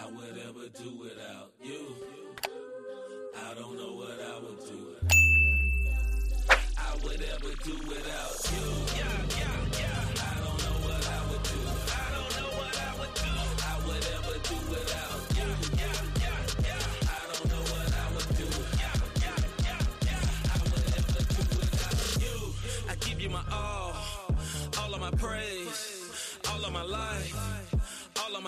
I would ever do without you. I don't know what I would do. I would ever do without you. I don't know what I would do. I don't know what I would do. I would ever do without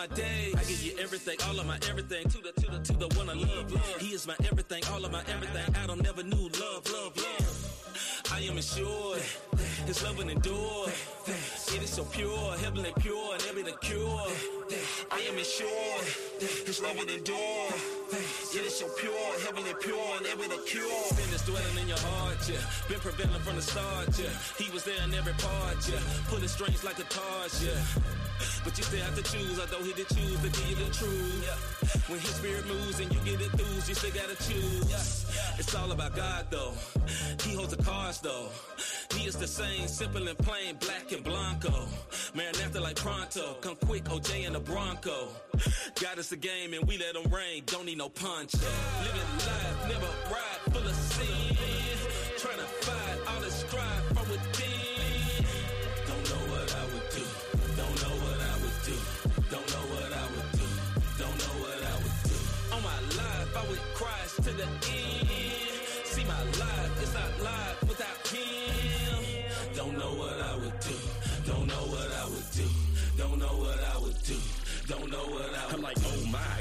my days. I give you everything, all of my everything. To the to the to the one I love, love. He is my everything, all of my everything. Adam never knew love, love, love. I am assured His love will endure. It is so pure, heavenly pure, and every the cure. I am assured His love will endure. It is so pure, heavenly pure, and every the cure. Sin is dwelling in your heart, yeah. Been prevailing from the start, yeah. He was there in every part, yeah. Pulling strings like a targe, yeah. But you still have to choose, although he did choose to give you the truth. Yeah. When his spirit moves and you get enthused, you still gotta choose. Yeah. It's all about God though. He holds the cards though. He is the same, simple and plain, black and blanco. Maranatha like pronto. Come quick, OJ and the Bronco. Got us a game and we let them rain. Don't need no punch. Living life, never ride, full of sin.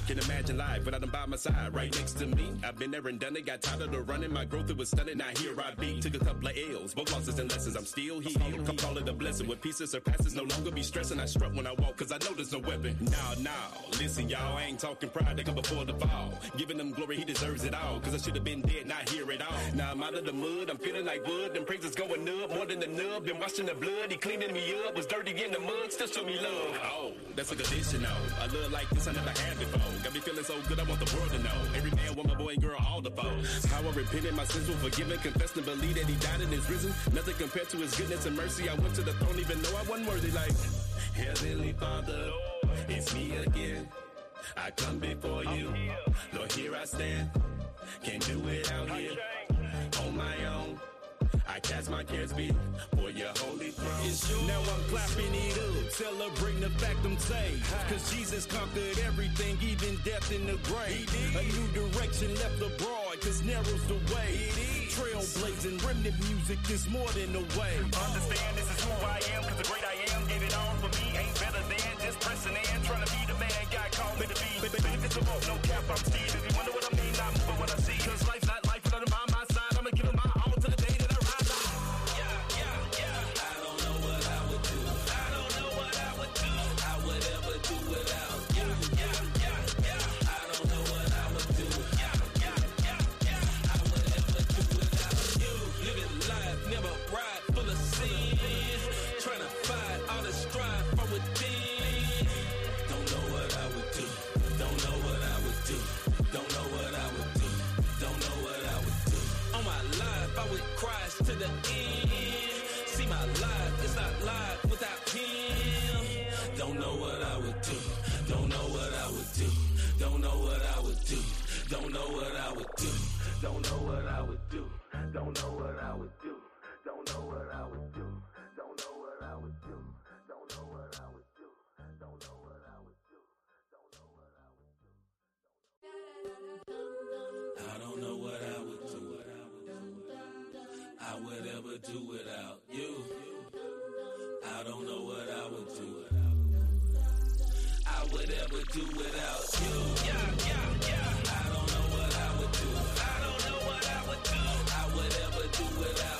in the life without him by my side, right next to me. I've been there and done it, got tired of the running. My growth it was stunning. Now here I be. Took a couple of L's, both losses and lessons. I'm still here. Come call it a blessing. With pieces surpasses, no longer be stressing. I strut when I walk, cause I know there's no weapon. Now, now, listen, y'all, I ain't talking pride. They come before the fall. Giving him glory, he deserves it all. Cause I should have been dead, not here at all. Now I'm out of the mud, I'm feeling like wood. Them praises going up, more than the nub. Been washing the blood, he cleaning me up. Was dirty in the mud, still show me love. Oh, that's a conditional. I love like this, I never had before. Got me feeling so good, I want the world to know. Every man, woman, boy, and girl, all the foes. How I repented, my sins were forgiven. Confessed and believed that he died and is risen. Nothing compared to his goodness and mercy. I went to the throne even though I wasn't worthy. Like, Heavenly Father, it's me again. I come before you. Lord, here I stand. Can't do it out here on my own. I cast my cares before your holy throne. Now I'm clapping it up, celebrating the fact I'm saved. Cause Jesus conquered everything, even death in the grave. A new direction left abroad, cause narrow's the way. Trailblazing, remnant music is more than a way. Understand this is who I am, cause the great I am gave it all for me. Ain't better than just pressing in, trying to be the man God called me to be. But Benefits of no cap, I'm Steve. If you wonder what I mean, I'm moving what I see. Cause life's life I would do. Don't know what I would do. Don't know what I would do. Don't know what I would do. I don't know what I would do. I would ever do without you. I don't know what I would do. I would ever do without you. Yeah, yeah, yeah. I don't know what I would do. I don't know what I would do. I would ever do without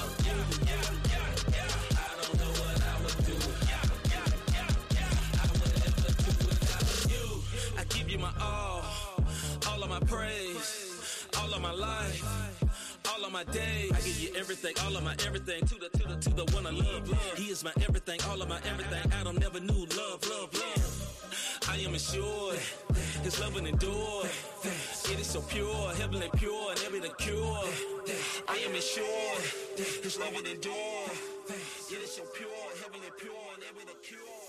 life all of my days. I give you everything, all of my everything. To the to the to the one I love, love. He is my everything, all of my everything. Adam never knew love, love, love. I am assured His love will endure. It is so pure, heavenly pure, and every the cure. I am assured His love will endure. It is so pure, heavenly pure, and every the cure.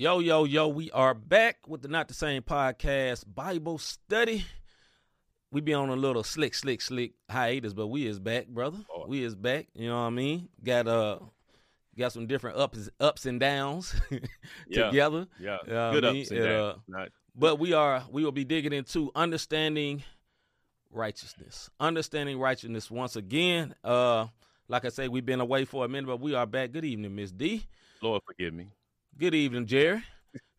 Yo, yo, yo, we are back with the Not the Same podcast Bible study. We be on a little slick, slick, slick hiatus, but we is back, brother. Lord. We is back. You know what I mean? Got uh got some different ups ups and downs Yeah. together. Yeah, You know good I mean? ups and downs. uh, Not- But we are we will be digging into understanding righteousness. Understanding righteousness once again. Uh like I say, we've been away for a minute, but we are back. Good evening, Miss D. Lord forgive me. Good evening, Jerry.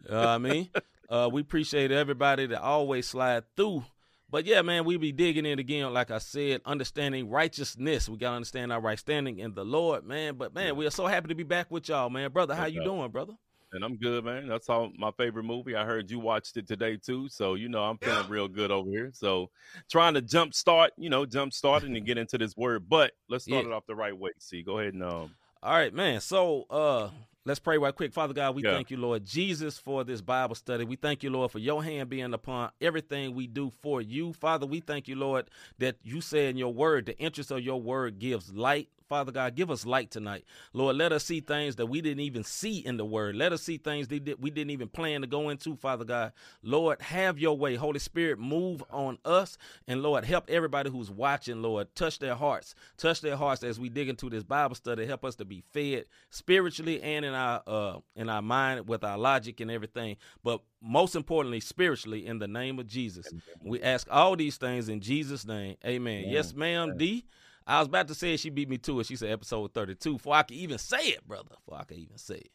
Uh, I mean, uh, we appreciate everybody that always slide through. But yeah, man, we be digging in again, like I said, understanding righteousness. We gotta understand our right standing in the Lord, man. But man, we are so happy to be back with y'all, man. Brother, how No you doing, brother? And I'm good, man. That's all my favorite movie. I heard you watched it today too. So, you know, I'm feeling real good over here. So trying to jump start, you know, jump starting and get into this word. But let's start Yeah. it off the right way. See, go ahead and um All right, man. So uh let's pray right quick. Father God, we Yeah. thank you, Lord Jesus, for this Bible study. We thank you, Lord, for your hand being upon everything we do for you. Father, we thank you, Lord, that you say in your word, the interest of your word gives light. Father God, give us light tonight. Lord, let us see things that we didn't even see in the word. Let us see things that we didn't even plan to go into, Father God. Lord, have your way. Holy Spirit, move on us. And Lord, help everybody who's watching, Lord, touch their hearts. Touch their hearts as we dig into this Bible study. Help us to be fed spiritually and in our uh in our mind with our logic and everything. But most importantly, spiritually, in the name of Jesus. We ask all these things in Jesus' name. Amen. Yes, ma'am, D. I was about to say it, she beat me to it. She said episode 32. Before I could even say it, brother. Before I could even say it.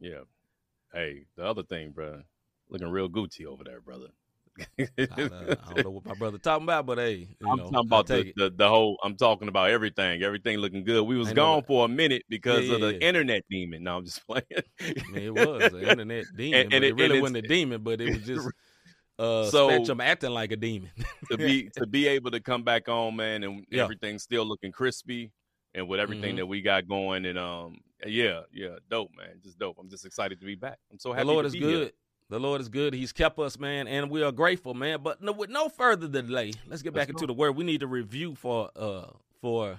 yeah. Hey, the other thing, bro, looking real Gucci over there, brother. I, don't know what my brother talking about, but hey, you I'm know, talking about the, the, the whole. I'm talking about everything. Everything looking good. We was know gone that. for a minute because Yeah, of the yeah. internet demon. No, I'm just playing. I mean, it was an internet demon, And- and it, it- really wasn't a demon, but it was just uh, So- Spectrum acting like a demon. to be to be able to come back on, man, and Yeah. everything's still looking crispy, and with everything Mhm. that we got going, and um, yeah, yeah, dope, man, just dope. I'm just excited to be back. I'm so happy. the. Lord to is good. Here. The Lord is good. He's kept us, man, and we are grateful, man. But no, with no further delay, let's get back Let's into the word. We need to review for uh for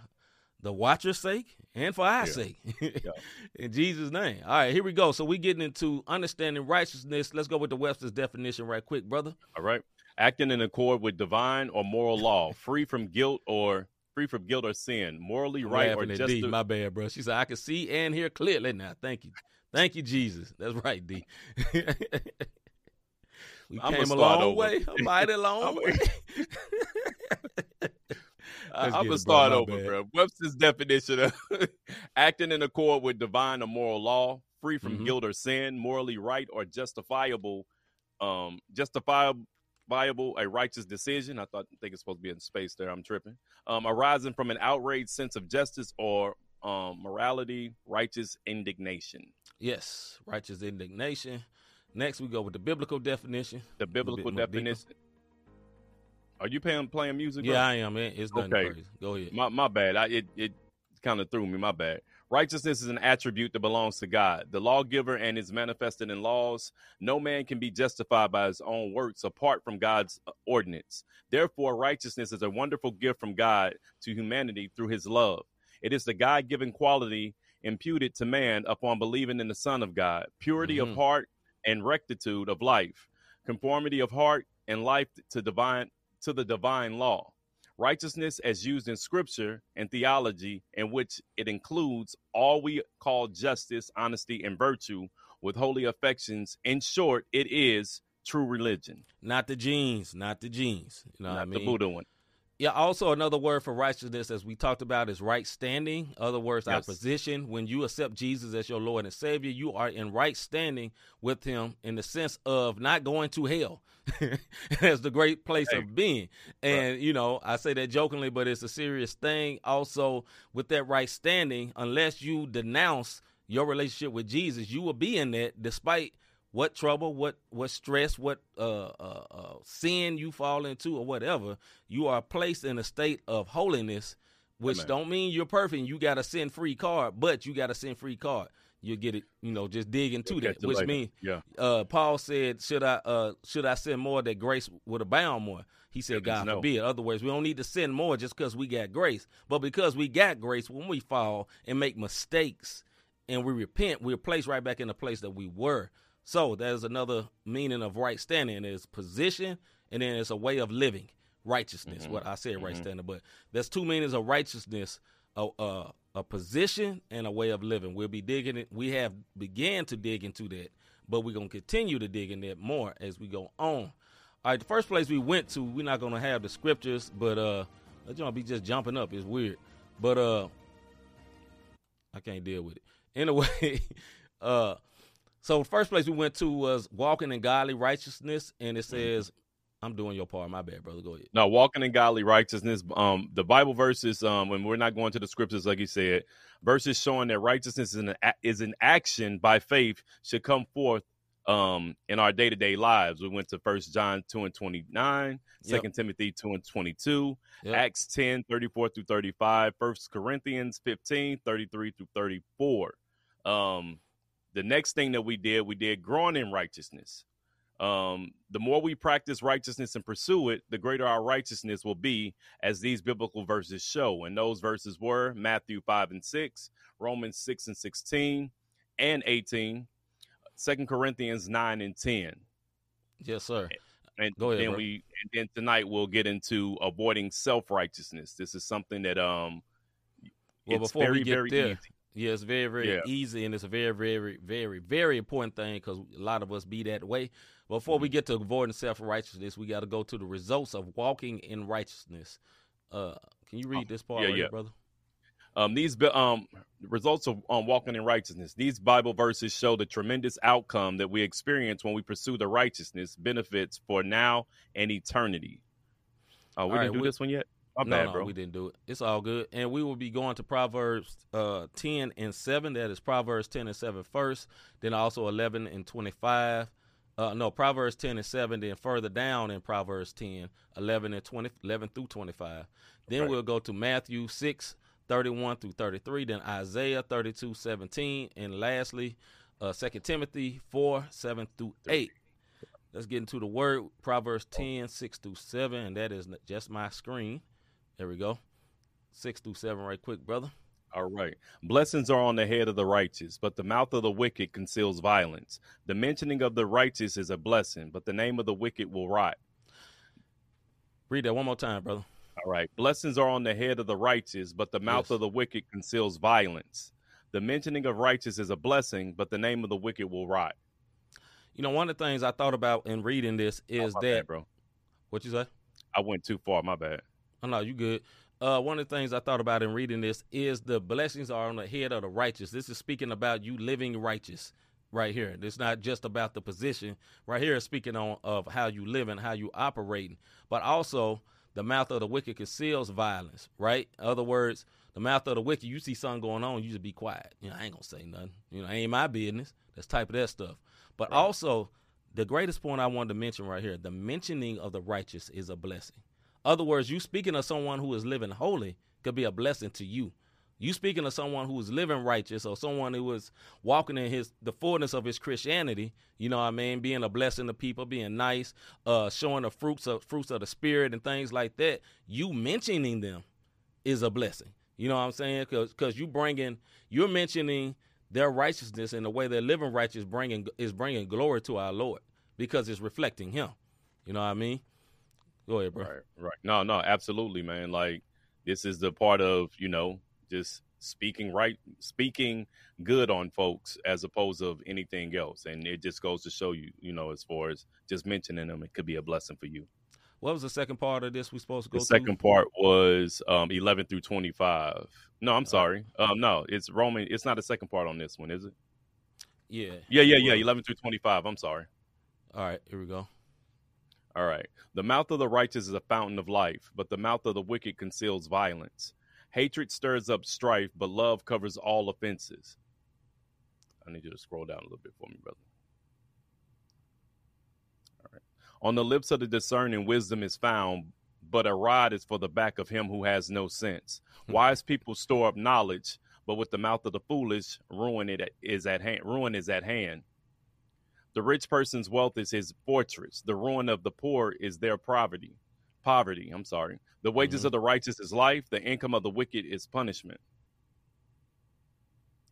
the watcher's sake and for our Yeah. sake. In Jesus' name. All right, here we go. So we getting into understanding righteousness. Let's go with the Webster's definition right quick, brother. All right, acting in accord with divine or moral law, free from guilt or free from guilt or sin, morally right or just. D. My bad, bro. She said I can see and hear clearly now. Thank you, thank you, Jesus. That's right, D. we I'ma came a long over. way, a mighty long way. I'm gonna bro. start over, bad. bro. Webster's definition of acting in accord with divine or moral law, free from Mhm. guilt or sin, morally right or justifiable, um, justifiable, viable, a righteous decision. I thought I think it's supposed to be in space there. I'm tripping. Um, arising from an outraged sense of justice or um, morality, righteous indignation. Yes, righteous indignation. Next, we go with the biblical definition. The biblical deeper. definition. Are you playing playing music? bro? Yeah, I am, man. It's nothing Okay. crazy. Go ahead. My my bad. I, it it kind of threw me. My bad. Righteousness is an attribute that belongs to God, the lawgiver, and is manifested in laws. No man can be justified by his own works apart from God's uh, ordinance. Therefore, righteousness is a wonderful gift from God to humanity through His love. It is the God-given quality imputed to man upon believing in the Son of God, purity Mhm. of heart and rectitude of life, conformity of heart and life to divine to the divine law righteousness as used in scripture and theology in which it includes all we call justice honesty and virtue with holy affections in short it is true religion Not the jeans, not the jeans. You know what I not mean? the buddha one Yeah, also another word for righteousness, as we talked about, is right standing. Other words, our Yes. position. When you accept Jesus as your Lord and Savior, you are in right standing with Him in the sense of not going to hell. That's the great place Hey. of being. And, you know, I say that jokingly, but it's a serious thing. Also, with that right standing, unless you denounce your relationship with Jesus, you will be in that despite what trouble, what what stress, what uh, uh, uh, sin you fall into, or whatever. You are placed in a state of holiness, which Amen. don't mean you're perfect. You got a sin free card, but you got a sin free card. You'll get it, you know, just dig into that, which later. means yeah, uh, Paul said, "Should I uh, should I sin more that grace would abound more?" He said, Goodness, "God no. forbid." Other words, we don't need to sin more just because we got grace, but because we got grace, when we fall and make mistakes and we repent, we're placed right back in the place that we were. So there's another meaning of right standing is position, and then it's a way of living, righteousness. What I said, right standing, but there's two meanings of righteousness: a, a a position and a way of living. We'll be digging it. We have began to dig into that, but we're gonna continue to dig in that more as we go on. All right, the first place we went to, we're not gonna have the scriptures, but uh, gonna be just jumping up. It's weird, but uh, I can't deal with it. Anyway, uh, so the first place we went to was walking in godly righteousness, and it says, "I'm doing your part." My bad, brother. Go ahead. no, walking in godly righteousness. Um, the Bible verses, um, when we're not going to the scriptures, like you said, verses showing that righteousness is an is an action by faith should come forth um in our day to day lives. We went to First John two and twenty nine, Yep. Second Timothy two and twenty two, Yep. Acts 10, 34 through 35, 1 Corinthians 15, 33 through 34. Um, the next thing that we did, we did growing in righteousness. Um, the more we practice righteousness and pursue it, the greater our righteousness will be, as these biblical verses show. And those verses were Matthew 5 and 6, Romans 6 and 16 and 18, 2 Corinthians 9 and 10 Yes, sir. and ahead, then bro. we and then tonight we'll get into avoiding self righteousness. This is something that um Well, it's before very we get very there, easy. Yeah, it's very, very Yeah. easy, and it's a very, very, very, very important thing because a lot of us be that way. Before Mm-hmm. we get to avoiding self righteousness, we got to go to the results of walking in righteousness. Uh, can you read this part, yeah, right here, yeah. brother? Um, these um results of um, walking in righteousness. These Bible verses show the tremendous outcome that we experience when we pursue the righteousness benefits for now and eternity. Oh, we All didn't right, do we- this one yet. No, bad, no, bro. we didn't do it. It's all good. And we will be going to Proverbs uh, 10 and 7. That is Proverbs 10 and 7 first. Then also 11 and 25. Uh, no, Proverbs 10 and 7. Then further down in Proverbs 10, 11 and 20, 11 through 25. Then Right. we'll go to Matthew 6, 31 through 33. Then Isaiah 32, 17. And lastly, uh, 2 Timothy 4, 7 through 8. Let's get into the word. Proverbs 10, 6 through 7. And that is just my screen. There we go. Six through seven, right quick, brother. All right. Blessings are on the head of the righteous, but the mouth of the wicked conceals violence. The mentioning of the righteous is a blessing, but the name of the wicked will rot. Read that one more time, brother. All right. Blessings are on the head of the righteous, but the mouth Yes. of the wicked conceals violence. The mentioning of righteous is a blessing, but the name of the wicked will rot. You know, one of the things I thought about in reading this oh, is Oh, that bad, bro. what you say? I went too far. My bad. Oh no, you good. Uh, one of the things I thought about in reading this is the blessings are on the head of the righteous. This is speaking about you living righteous right here. It's not just about the position. Right here is speaking on of how you live and how you operating, but also the mouth of the wicked conceals violence. Right. In other words, the mouth of the wicked. You see something going on, you just be quiet. You know, I ain't gonna say nothing. You know, ain't my business. That's type of that stuff. But also, the greatest point I wanted to mention right here: the mentioning of the righteous is a blessing. Other words, you speaking of someone who is living holy could be a blessing to you. You speaking of someone who is living righteous or someone who is walking in his the fullness of his Christianity, you know what I mean, being a blessing to people, being nice, uh, showing the fruits of fruits of the spirit and things like that. You mentioning them is a blessing. You know what I'm saying? Because cause you bringing you're mentioning their righteousness and the way they're living righteous bringing is bringing glory to our Lord because it's reflecting Him. You know what I mean? Go ahead, bro. Right, right. No, no, absolutely, man. Like this is the part of you know just speaking right, speaking good on folks as opposed of anything else, and it just goes to show you, you know, as far as just mentioning them, it could be a blessing for you. What was the second part of this we supposed to go The second through? part was um, eleven through twenty-five. No, I'm sorry. Um, no, it's Roman. It's not the second part on this one, is it? Yeah. Yeah, yeah, yeah. Eleven through twenty-five. I'm sorry. All right, here we go. All right. The mouth of the righteous is a fountain of life, but the mouth of the wicked conceals violence. Hatred stirs up strife, but love covers all offenses. I need you to scroll down a little bit for me, brother. All right. On the lips of the discerning, wisdom is found, but a rod is for the back of him who has no sense. Hmm. Wise people store up knowledge, but with the mouth of the foolish, ruin it is at hand. Ruin is at hand. The rich person's wealth is his fortress. The ruin of the poor is their poverty. Poverty. I'm sorry. The wages Mhm. of the righteous is life. The income of the wicked is punishment.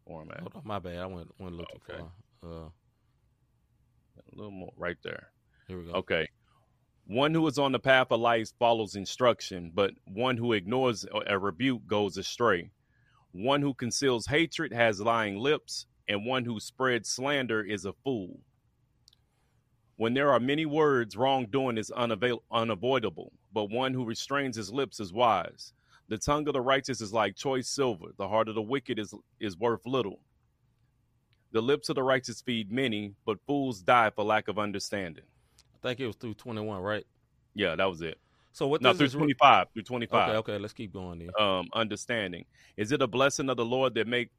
Or am I Hold on, my bad. I went went a little Okay. too far. Uh, a little more right there? here we go. Okay. One who is on the path of life follows instruction, but one who ignores a rebuke goes astray. One who conceals hatred has lying lips, and one who spreads slander is a fool. When there are many words, wrongdoing is unavail- unavoidable, but one who restrains his lips is wise. The tongue of the righteous is like choice silver, the heart of the wicked is, is worth little. The lips of the righteous feed many, but fools die for lack of understanding. I think it was through 21, right? Yeah, that was it. So what No, through is 25. Through 25. Okay, okay, let's keep going then. Um, understanding. Is it a blessing of the Lord that make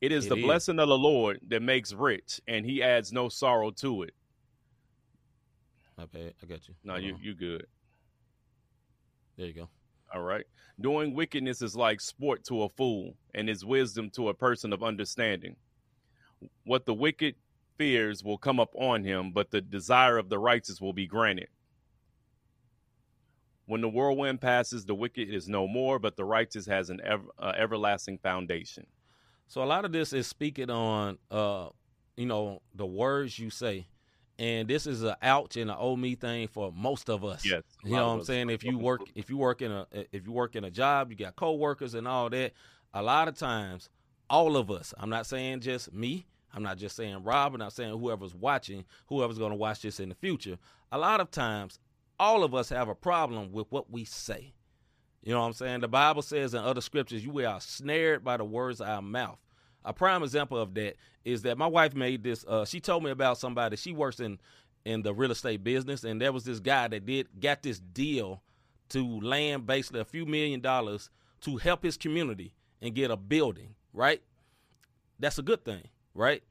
it is It the is. blessing of the Lord that makes rich, and he adds no sorrow to it. My bad. I got you. No, Hold you on. you good. There you go. All right. Doing wickedness is like sport to a fool, and is wisdom to a person of understanding. What the wicked fears will come up on him, but the desire of the righteous will be granted. When the whirlwind passes, the wicked is no more, but the righteous has an ever, uh, everlasting foundation. So a lot of this is speaking on, uh, you know, the words you say, and this is a ouch and an oh me thing for most of us. Yes, you know what I'm saying. If you work, if you work in a, if you work in a job, you got coworkers and all that. A lot of times, all of us. I'm not saying just me. I'm not just saying Rob. I'm not saying whoever's watching, whoever's going to watch this in the future. A lot of times, all of us have a problem with what we say. You know what I'm saying? The Bible says in other scriptures, you are snared by the words of our mouth. A prime example of that is that my wife made this. Uh, she told me about somebody. She works in in the real estate business, and there was this guy that did got this deal to land basically a few million dollars to help his community and get a building. Right? That's a good thing, right?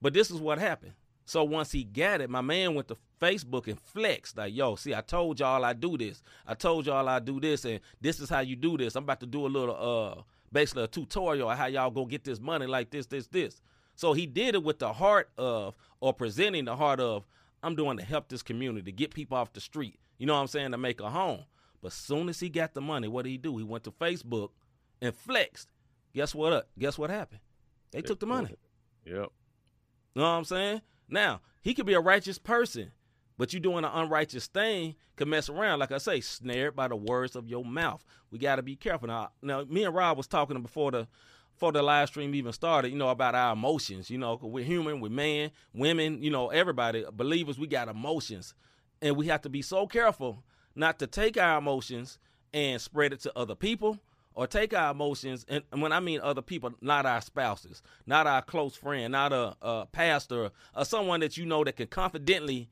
But this is what happened. So once he got it, my man went to Facebook and flexed like, "Yo, see, I told y'all I do this. I told y'all I do this, and this is how you do this. I'm about to do a little, uh, basically a tutorial on how y'all go get this money like this, this, this." So he did it with the heart of, or presenting the heart of, I'm doing to help this community, get people off the street. You know what I'm saying? To make a home. But soon as he got the money, what did he do? He went to Facebook and flexed. Guess what? Up? Guess what happened? They took the money. Yep. You know what I'm saying? Now, he could be a righteous person, but you doing an unrighteous thing can mess around. Like I say, snared by the words of your mouth. We got to be careful. Now, now, me and Rob was talking before the before the live stream even started, you know, about our emotions. You know, we're human, we're man, women, you know, everybody, believers, we got emotions. And we have to be so careful not to take our emotions and spread it to other people or take our emotions and when I mean other people, not our spouses, not our close friend, not a, a pastor, or someone that you know that can confidently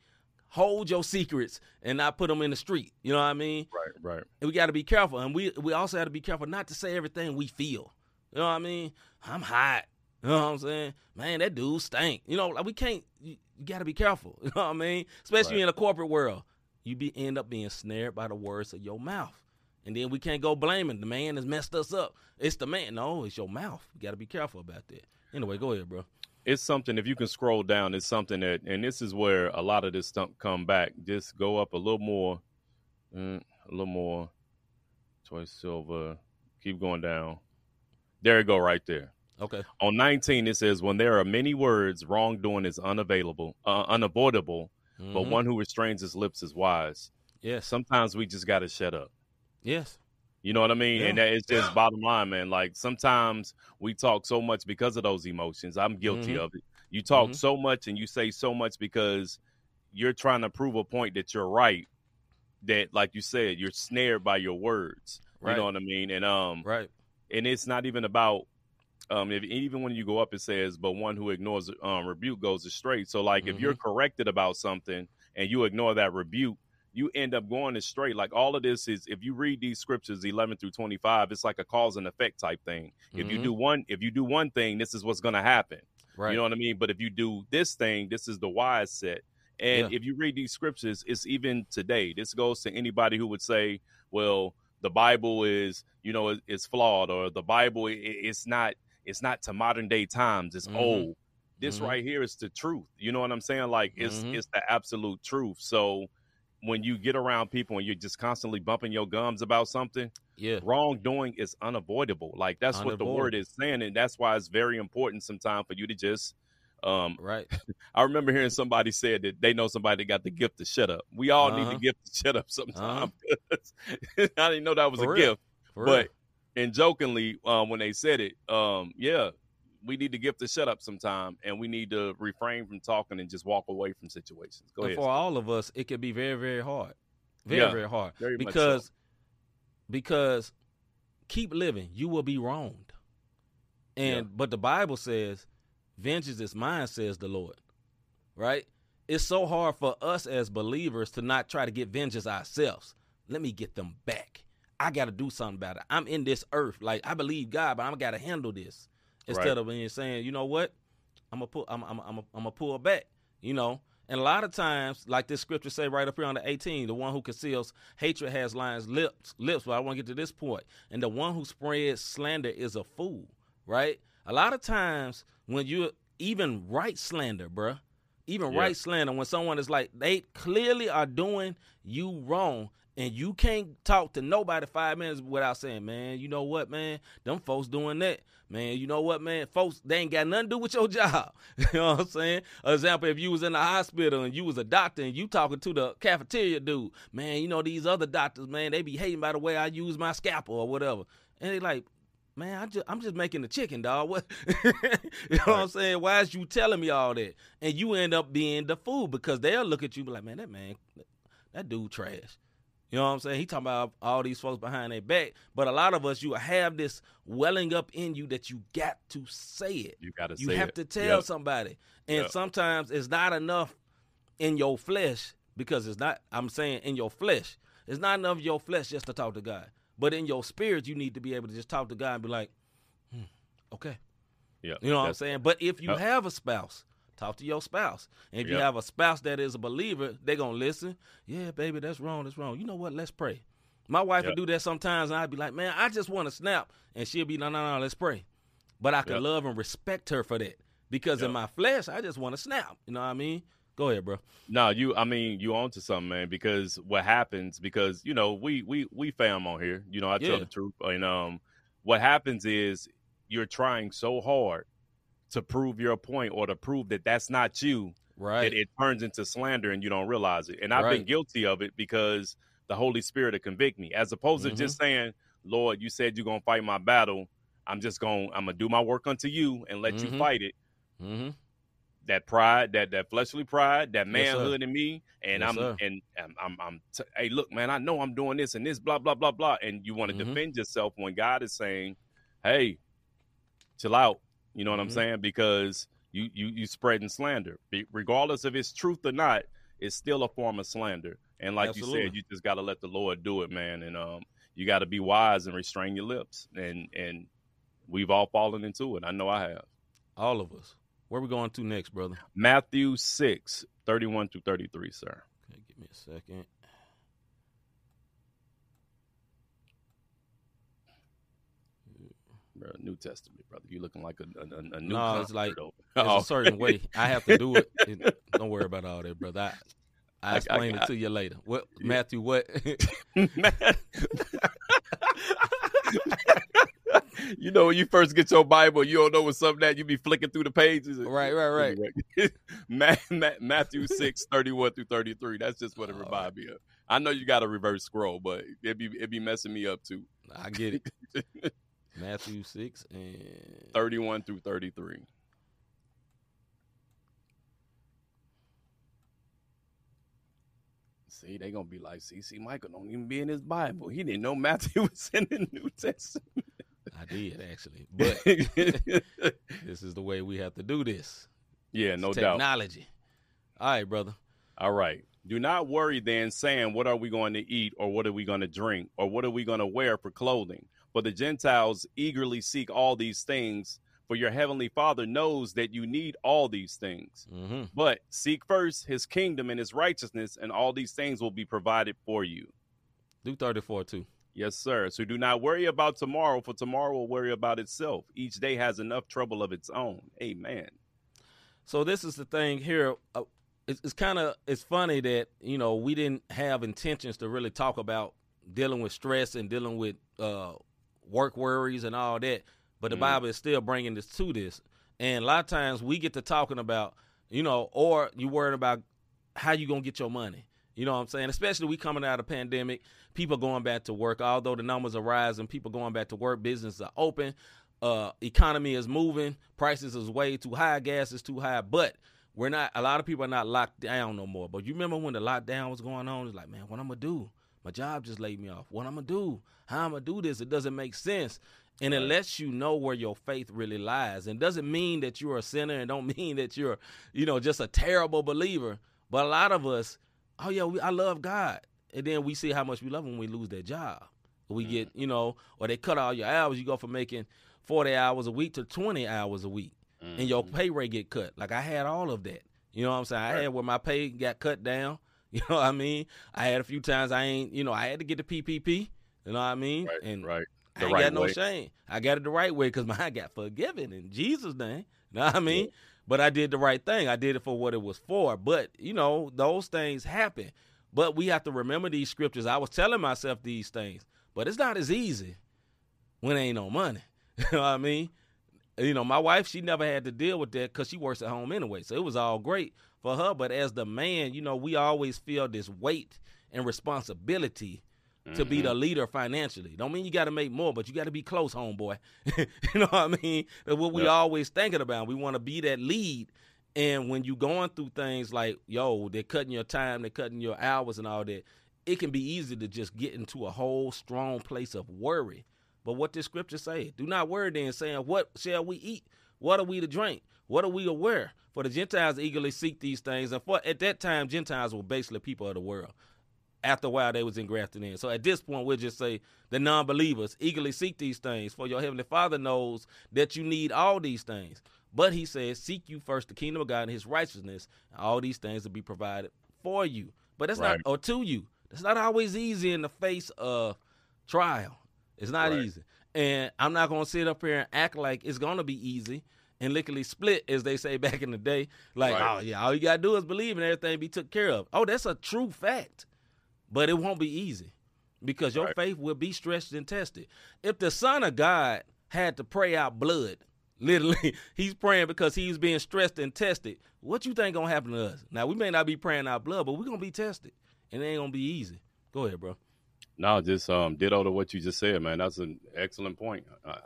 hold your secrets and not put them in the street. You know what I mean? Right. Right. And we got to be careful, and we we also have to be careful not to say everything we feel. You know what I mean? I'm hot. You know what I'm saying? Man, that dude stank. You know, like we can't. You, you got to be careful. You know what I mean? Especially Right. in the corporate world, you be end up being snared by the words of your mouth, and then we can't go blaming the man has messed us up. It's the man. No, it's your mouth. You got to be careful about that. Anyway, go ahead, bro. It's something if you can scroll down it's something that and this is where a lot of this stuff come back just go up a little more mm, a little more choice silver keep going down there you go right there Okay. on 19 it says when there are many words wrongdoing is unavailable uh, unavoidable but Mhm. one who restrains his lips is wise Yes. sometimes we just got to shut up Yes. You know what I mean? And Yeah. that is just bottom line, man. Like sometimes we talk so much because of those emotions. I'm guilty Mhm. of it. You talk Mhm. so much and you say so much because you're trying to prove a point that you're right. That, like you said, you're snared by your words. You know what I mean? And um, Right. and it's not even about um, if, even when you go up, it says, "But one who ignores um, rebuke goes astray." So, like, if you're Mm-hmm. corrected about something and you ignore that rebuke, you end up going astray. Like all of this is, if you read these scriptures, eleven through twenty-five, it's like a cause and effect type thing. If you Mhm. do one, if you do one thing, this is what's going to happen. Right. You know what I mean? But if you do this thing, this is the wise set. And Yeah. if you read these scriptures, it's even today. This goes to anybody who would say, well, the Bible is, you know, is flawed or the Bible it's not it's not to modern day times. It's Mhm. old. This Mhm. right here is the truth. You know what I'm saying? Like it's Mhm. it's the absolute truth. So when you get around people and you're just constantly bumping your gums about something, Yeah. wrongdoing is unavoidable. Like that's what the word is saying, and that's why it's very important sometimes for you to just. Um, Right. I remember hearing somebody said that they know somebody that got the gift to shut up. We all need Uh-huh. the gift to shut up sometimes. I didn't know that was For a real. gift, For but real. and jokingly, um, when they said it, um, yeah, we need to gift the shut up sometime, and we need to refrain from talking and just walk away from situations. Go and ahead. for all of us, it can be very, very hard. Very, Yeah, very hard. very much so. because because keep living, you will be wronged. And Yeah. but the Bible says, Vengeance is mine, says the Lord. Right? It's so hard for us as believers to not try to get vengeance ourselves. Let me get them back. I gotta do something about it. I'm in this earth. Like I believe God, but I'm gotta handle this. Instead Right. of being saying, you know what? I'm gonna pull I'm I'm I'm I'm gonna pull back, you know. And a lot of times, like this scripture say right up here on the 18, the one who conceals hatred has lions lips, lips. But I want to get to this point. And the one who spreads slander is a fool, right? A lot of times when you even write slander, bruh, even Yeah. write slander, when someone is like, they clearly are doing you wrong, and you can't talk to nobody five minutes without saying, man, you know what, man, them folks doing that. Man, you know what, man? Folks, they ain't got nothing to do with your job. you know what I'm saying? Example, if you was in the hospital and you was a doctor and you talking to the cafeteria dude, man, you know, these other doctors, man, they be hating by the way I use my scalpel or whatever. And they like, man, I just I'm just making the chicken, dog. What you know what I'm saying? Why is you telling me all that? And you end up being the fool because they'll look at you and be like, man, that man, that dude trash. You know what I'm saying? He talking about all these folks behind their back, but a lot of us, you have this welling up in you that you got to say it. you got to say it. You have it. to tell Yep. somebody, and Yep. sometimes it's not enough in your flesh because it's not. I'm saying in your flesh, it's not enough of your flesh just to talk to God, but in your spirit, you need to be able to just talk to God and be like, hmm, okay, Yeah, you know what I'm saying? But if you Yep. have a spouse, talk to your spouse. And if you have a spouse that is a believer, they're going to listen. Yeah, baby, that's wrong. That's wrong. You know what? Let's pray. My wife Yep. would do that sometimes, and I'd be like, man, I just want to snap. And she'll be, no, no, no, let's pray. But I can Yep. love and respect her for that because in my flesh, I just want to snap. You know what I mean? Go ahead, bro. No, you. I mean, you on to something, man. Because what happens? Because you know, we we we fam on here. You know, I tell Yeah. the truth. And um, what happens is you're trying so hard to prove your point or to prove that that's not you Right. that it turns into slander and you don't realize it. And I've been guilty of it because the Holy Spirit will convict me, as opposed Mhm. to just saying, "Lord, you said you're gonna fight my battle. I'm just gonna I'm gonna do my work unto you and let Mhm. you fight it." mm-hmm. that pride, that that fleshly pride, that Yes, manhood in me, and Yes, I'm sir. and I'm I'm, I'm t- hey, look, man, I know I'm doing this and this, blah blah blah blah, and you want to Mhm. defend yourself when God is saying, "Hey, chill out." You know what I'm Mhm. saying? Because you you you spreading slander, Be- regardless if it's truth or not, it's still a form of slander. And like you said, you just got to let the Lord do it, man, and um, you got to be wise and restrain your lips, and and we've all fallen into it. I know I have. All of us. Where we going to next, brother? Matthew 6, 31 through 33, sir. Okay, give me a second. Bro, New Testament, brother. You looking like a, a, a new No, it's like- over- There's Oh, a certain way I have to do it. It- Don't worry about all that, brother. I, I I- I- explain I- it to you later. What Yeah. Matthew? What? You know when you first get your Bible, you don't know what's up that you be flicking through the pages. right, right, right. Ma- Ma- Matthew 6, 31 through 33. That's just what it reminds me of. I know you got a reverse scroll, but it be it be messing me up too. I get it. Matthew six and 31 through 33. See, they gonna be like, see, see, Michael don't even be in his Bible. He didn't know Matthew was in the New Testament. I did actually, but this is the way we have to do this. yeah, It's no doubt. technology. All right, brother. All right. Do not worry then, saying, What are we going to eat, or what are we going to drink, or what are we going to wear for clothing? For the Gentiles eagerly seek all these things, for your heavenly Father knows that you need all these things. Mm-hmm. But seek first his kingdom and his righteousness, and all these things will be provided for you. Do 34 too. Yes, sir. So do not worry about tomorrow, for tomorrow will worry about itself. Each day has enough trouble of its own. Amen. So this is the thing here. Uh, it's, it's kind of it's funny that you know we didn't have intentions to really talk about dealing with stress and dealing with uh, work worries and all that, but the Mm. Bible is still bringing this to this. And a lot of times we get to talking about you know, or you worried about how you gonna get your money. You know what I'm saying? Especially we coming out of pandemic, people going back to work. Although the numbers are rising, people going back to work. Businesses are open. Uh, economy is moving. Prices is way too high. Gas is too high. But we're not. A lot of people are not locked down no more. But you remember when the lockdown was going on? It's like, man, what I'm gonna do? My job just laid me off. What I'm gonna do? How I'm gonna do this? It doesn't make sense. And it lets you know where your faith really lies. And doesn't mean that you're a sinner and don't mean that you're, you know, just a terrible believer. But a lot of us, oh yeah, we, I love God. And then we see how much we love him when we lose that job. We mm. get, you know, or they cut all your hours. You go from making 40 hours a week to 20 hours a week. And your mm-hmm. pay rate get cut. Like I had all of that. You know what I'm saying? I had where my pay got cut down. You know what I mean? I had a few times I ain't, you know, I had to get the PPP. You know what I mean? Right. and right. I ain't right got no way. shame. I got it the right way because mine got forgiven in Jesus' name. You know what I mean? But I did the right thing. I did it for what it was for. But, you know, those things happen. But we have to remember these scriptures. I was telling myself these things, but it's not as easy when ain't no money. you know what I mean? You know, my wife, she never had to deal with that because she works at home anyway. So it was all great for her. But as the man, you know, we always feel this weight and responsibility to be the mm-hmm. leader financially. Don't mean you got to make more, but you got to be close, homeboy. you know what I mean? That's what we Yep. always thinking about. We want to be that lead. And when you going through things like, yo, they're cutting your time, they're cutting your hours and all that, it can be easy to just get into a whole strong place of worry. But what this scripture say? Do not worry then, saying, What shall we eat? What are we to drink? What are we aware? For the Gentiles eagerly seek these things. And for at that time, Gentiles were basically people of the world after a while they was engrafted in. So at this point, we'll just say the non-believers eagerly seek these things, for your heavenly Father knows that you need all these things. But he says, seek you first the kingdom of God and his righteousness, and all these things will be provided for you. But that's Right. not or to you. It's not always easy in the face of trial. It's not Right. easy. And I'm not gonna sit up here and act like it's gonna be easy and lickety split, as they say back in the day. Like, Right. oh yeah, all you gotta do is believe and everything be took care of. Oh, that's a true fact but it won't be easy because your Right. faith will be stretched and tested. If the Son of God had to pray out blood, literally, he's praying because he's being stressed and tested. What you think gonna happen to us? Now we may not be praying out blood, but we're gonna be tested, and it ain't gonna be easy. Go ahead, bro. No, just um, ditto to what you just said, man. That's an excellent point. Uh,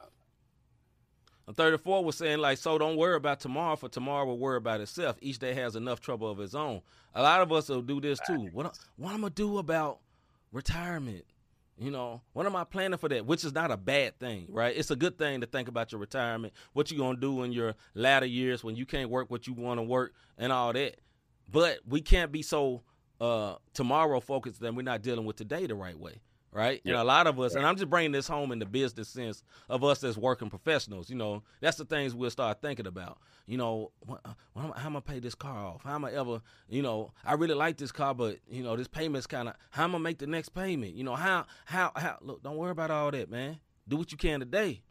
And 34 was saying like, so don't worry about tomorrow, for tomorrow will worry about itself. Each day has enough trouble of its own. A lot of us will do this too. What what am I'm gonna do about retirement? You know, what am I planning for that? Which is not a bad thing, right? It's a good thing to think about your retirement, what you're gonna do in your latter years when you can't work what you want to work and all that. But we can't be so uh tomorrow focused that we're not dealing with today the right way. Right. And Yeah. a lot of us, and I'm just bringing this home in the business sense of us as working professionals. You know, that's the things we'll start thinking about. You know, what, what am I- how am I pay this car off? How am I ever, you know, I really like this car, but you know, this payment's kind of how am I make the next payment? You know, how how how? Look, don't worry about all that, man. Do what you can today.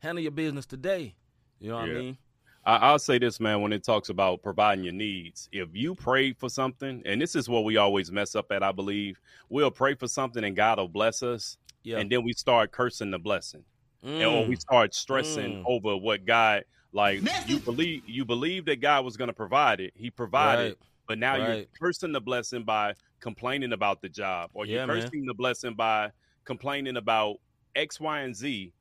Handle your business today. You know what Yeah. I mean? I, I'll say this, man, when it talks about providing your needs. If you pray for something, and this is what we always mess up at, I believe, we'll pray for something and God will bless us. Yeah. And then we start cursing the blessing. And or we Mm. start stressing Mm. over what God like you believe you believe that God was gonna provide it. He provided, Right. but now you're cursing the blessing by complaining about the job, or you're Yeah, man. cursing the blessing by complaining about X, Y, and Z.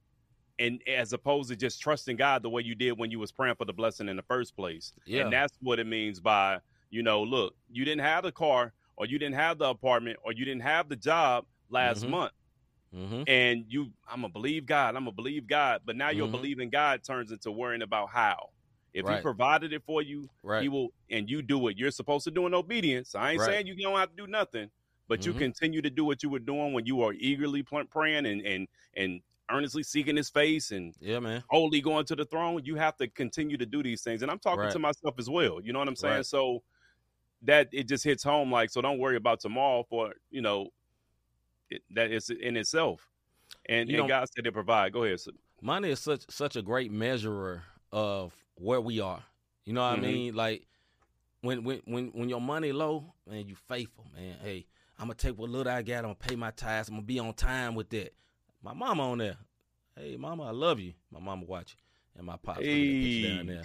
And as opposed to just trusting God the way you did when you was praying for the blessing in the first place. Yeah. And that's what it means by, you know, look, you didn't have the car or you didn't have the apartment or you didn't have the job last Mhm. month Mm-hmm. and you i'm gonna believe god i'm gonna believe god but now your Mhm. believing god turns into worrying about how if he provided it for you Right. he will and you do what you're supposed to do in obedience i ain't Right. saying you don't have to do nothing but you Mhm. continue to do what you were doing when you were eagerly pl- praying and and and earnestly seeking his face and Yeah, man. wholly going to the throne, you have to continue to do these things. And I'm talking Right. to myself as well. You know what I'm saying? Right. So that it just hits home like, so don't worry about tomorrow for, you know, it, that is in itself. And, You and know- God said to provide. Go ahead. So, money is such such a great measurer of where we are. You know what Mhm. I mean? Like when when when when your money low, man, you faithful, man. Hey, I'm gonna take what little I got. I'm gonna pay my tithes. I'm gonna be on time with that. My mama on there. Hey, mama, I love you. My mama watching, and my pops picture down there.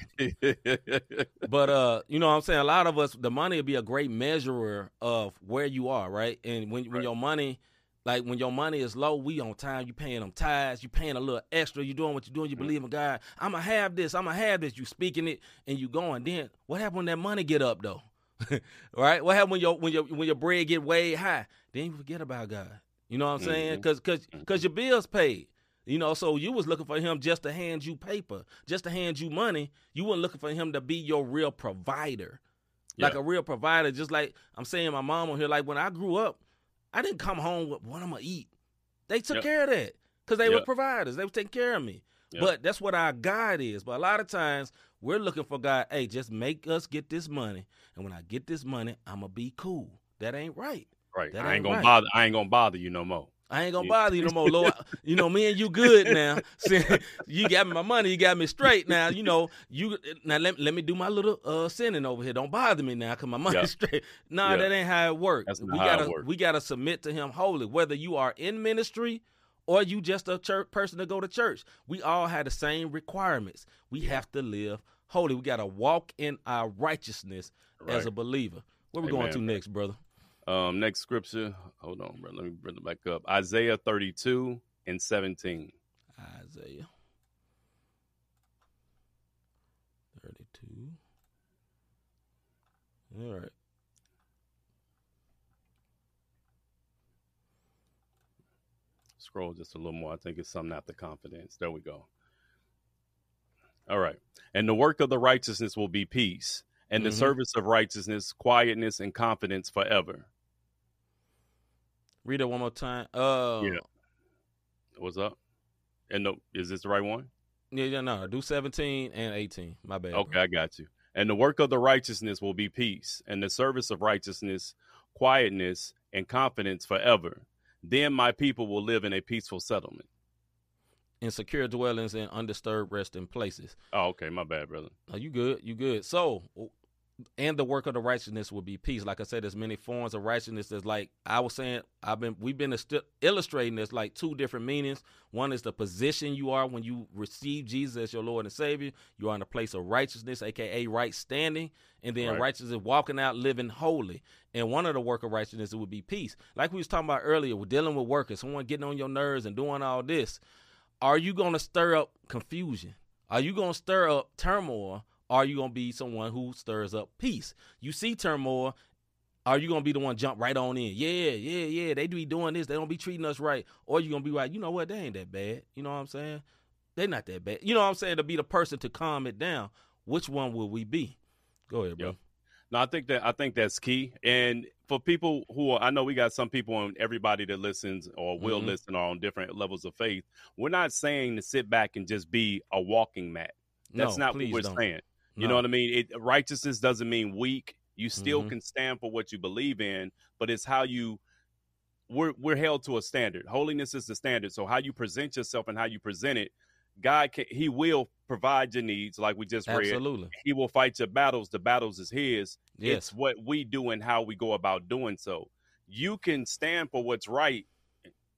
But uh, you know what I'm saying? A lot of us the money will be a great measurer of where you are, right? And when when your money like when your money is low, we on time, you paying them tithes, you paying a little extra, you doing what you're doing, you Mhm. believe in God. I'ma have this, I'ma have this, you speaking it and you going. Then what happened when that money get up though? right? What happened when your when your when your bread get way high? Then you forget about God. You know what I'm saying? Mhm. Cause cause cause your bills paid. You know, so you was looking for him just to hand you paper, just to hand you money. You weren't looking for him to be your real provider. Like a real provider, just like I'm saying my mom on here, like when I grew up, I didn't come home with what I'm gonna eat. They took Yep. care of that. Because they were providers. They were taking care of me. Yep. But that's what our God is. But a lot of times we're looking for God, hey, just make us get this money. And when I get this money, I'ma be cool. That ain't right. Right. That I ain't gonna right. bother. I ain't gonna bother you no more. I ain't gonna Yeah. bother you no more, Lord. You know, me and you good now. See, you got me my money, you got me straight now. You know, you now let, let me do my little uh sinning over here. Don't bother me now, cause my money's Yeah. straight. Nah, Yeah. that ain't how it works. That's not we how it gotta works. we gotta submit to him wholly, whether you are in ministry or you just a church person to go to church. We all have the same requirements. We have to live holy. We gotta walk in our righteousness as a believer. Where we going to next, brother? Um, next scripture. Hold on, bro. Let me bring it back up. Isaiah 32 and 17. Isaiah 32. All right. Scroll just a little more. I think it's something after confidence. There we go. All right. And the work of the righteousness will be peace, and the Mhm. service of righteousness, quietness, and confidence forever. Read it one more time. Uh, Yeah. What's up? And no, is this the right one? yeah, yeah, no. Do 17 and 18. My bad. bro. Okay, I got you. And the work of the righteousness will be peace, and the service of righteousness, quietness, and confidence forever. Then my people will live in a peaceful settlement. In secure dwellings and undisturbed resting places. Oh, okay, my bad, brother. Are you good? You good? So, and the work of the righteousness will be peace. Like I said, there's many forms of righteousness. There's like I was saying, I've been we've been illustrating this like two different meanings. One is the position you are when you receive Jesus as your Lord and Savior. You are in a place of righteousness, aka right standing, and then Right. righteousness walking out, living holy. And one of the work of righteousness would be peace. Like we was talking about earlier, we're dealing with workers, someone getting on your nerves and doing all this. Are you going to stir up confusion? Are you going to stir up turmoil? Are you going to be someone who stirs up peace? You see turmoil. Are you going to be the one jump right on in? Yeah, yeah, yeah. They be doing this. They don't be treating us right. Or you going to be like, you know what? They ain't that bad. You know what I'm saying? They not that bad. You know what I'm saying? To be the person to calm it down. Which one will we be? Go ahead, bro. Yep. No, I think that I think that's key. And for people who are, I know we got some people and everybody that listens or will Mhm. listen are on different levels of faith. We're not saying to sit back and just be a walking mat. That's no, not what we're don't. saying. You No. know what I mean? It, righteousness doesn't mean weak. You still Mhm. can stand for what you believe in, but it's how you we're we're held to a standard. Holiness is the standard. So how you present yourself and how you present it, God can He will provide your needs, like we just read. Absolutely. He will fight your battles. The battles is His. Yes. It's what we do and how we go about doing so. You can stand for what's right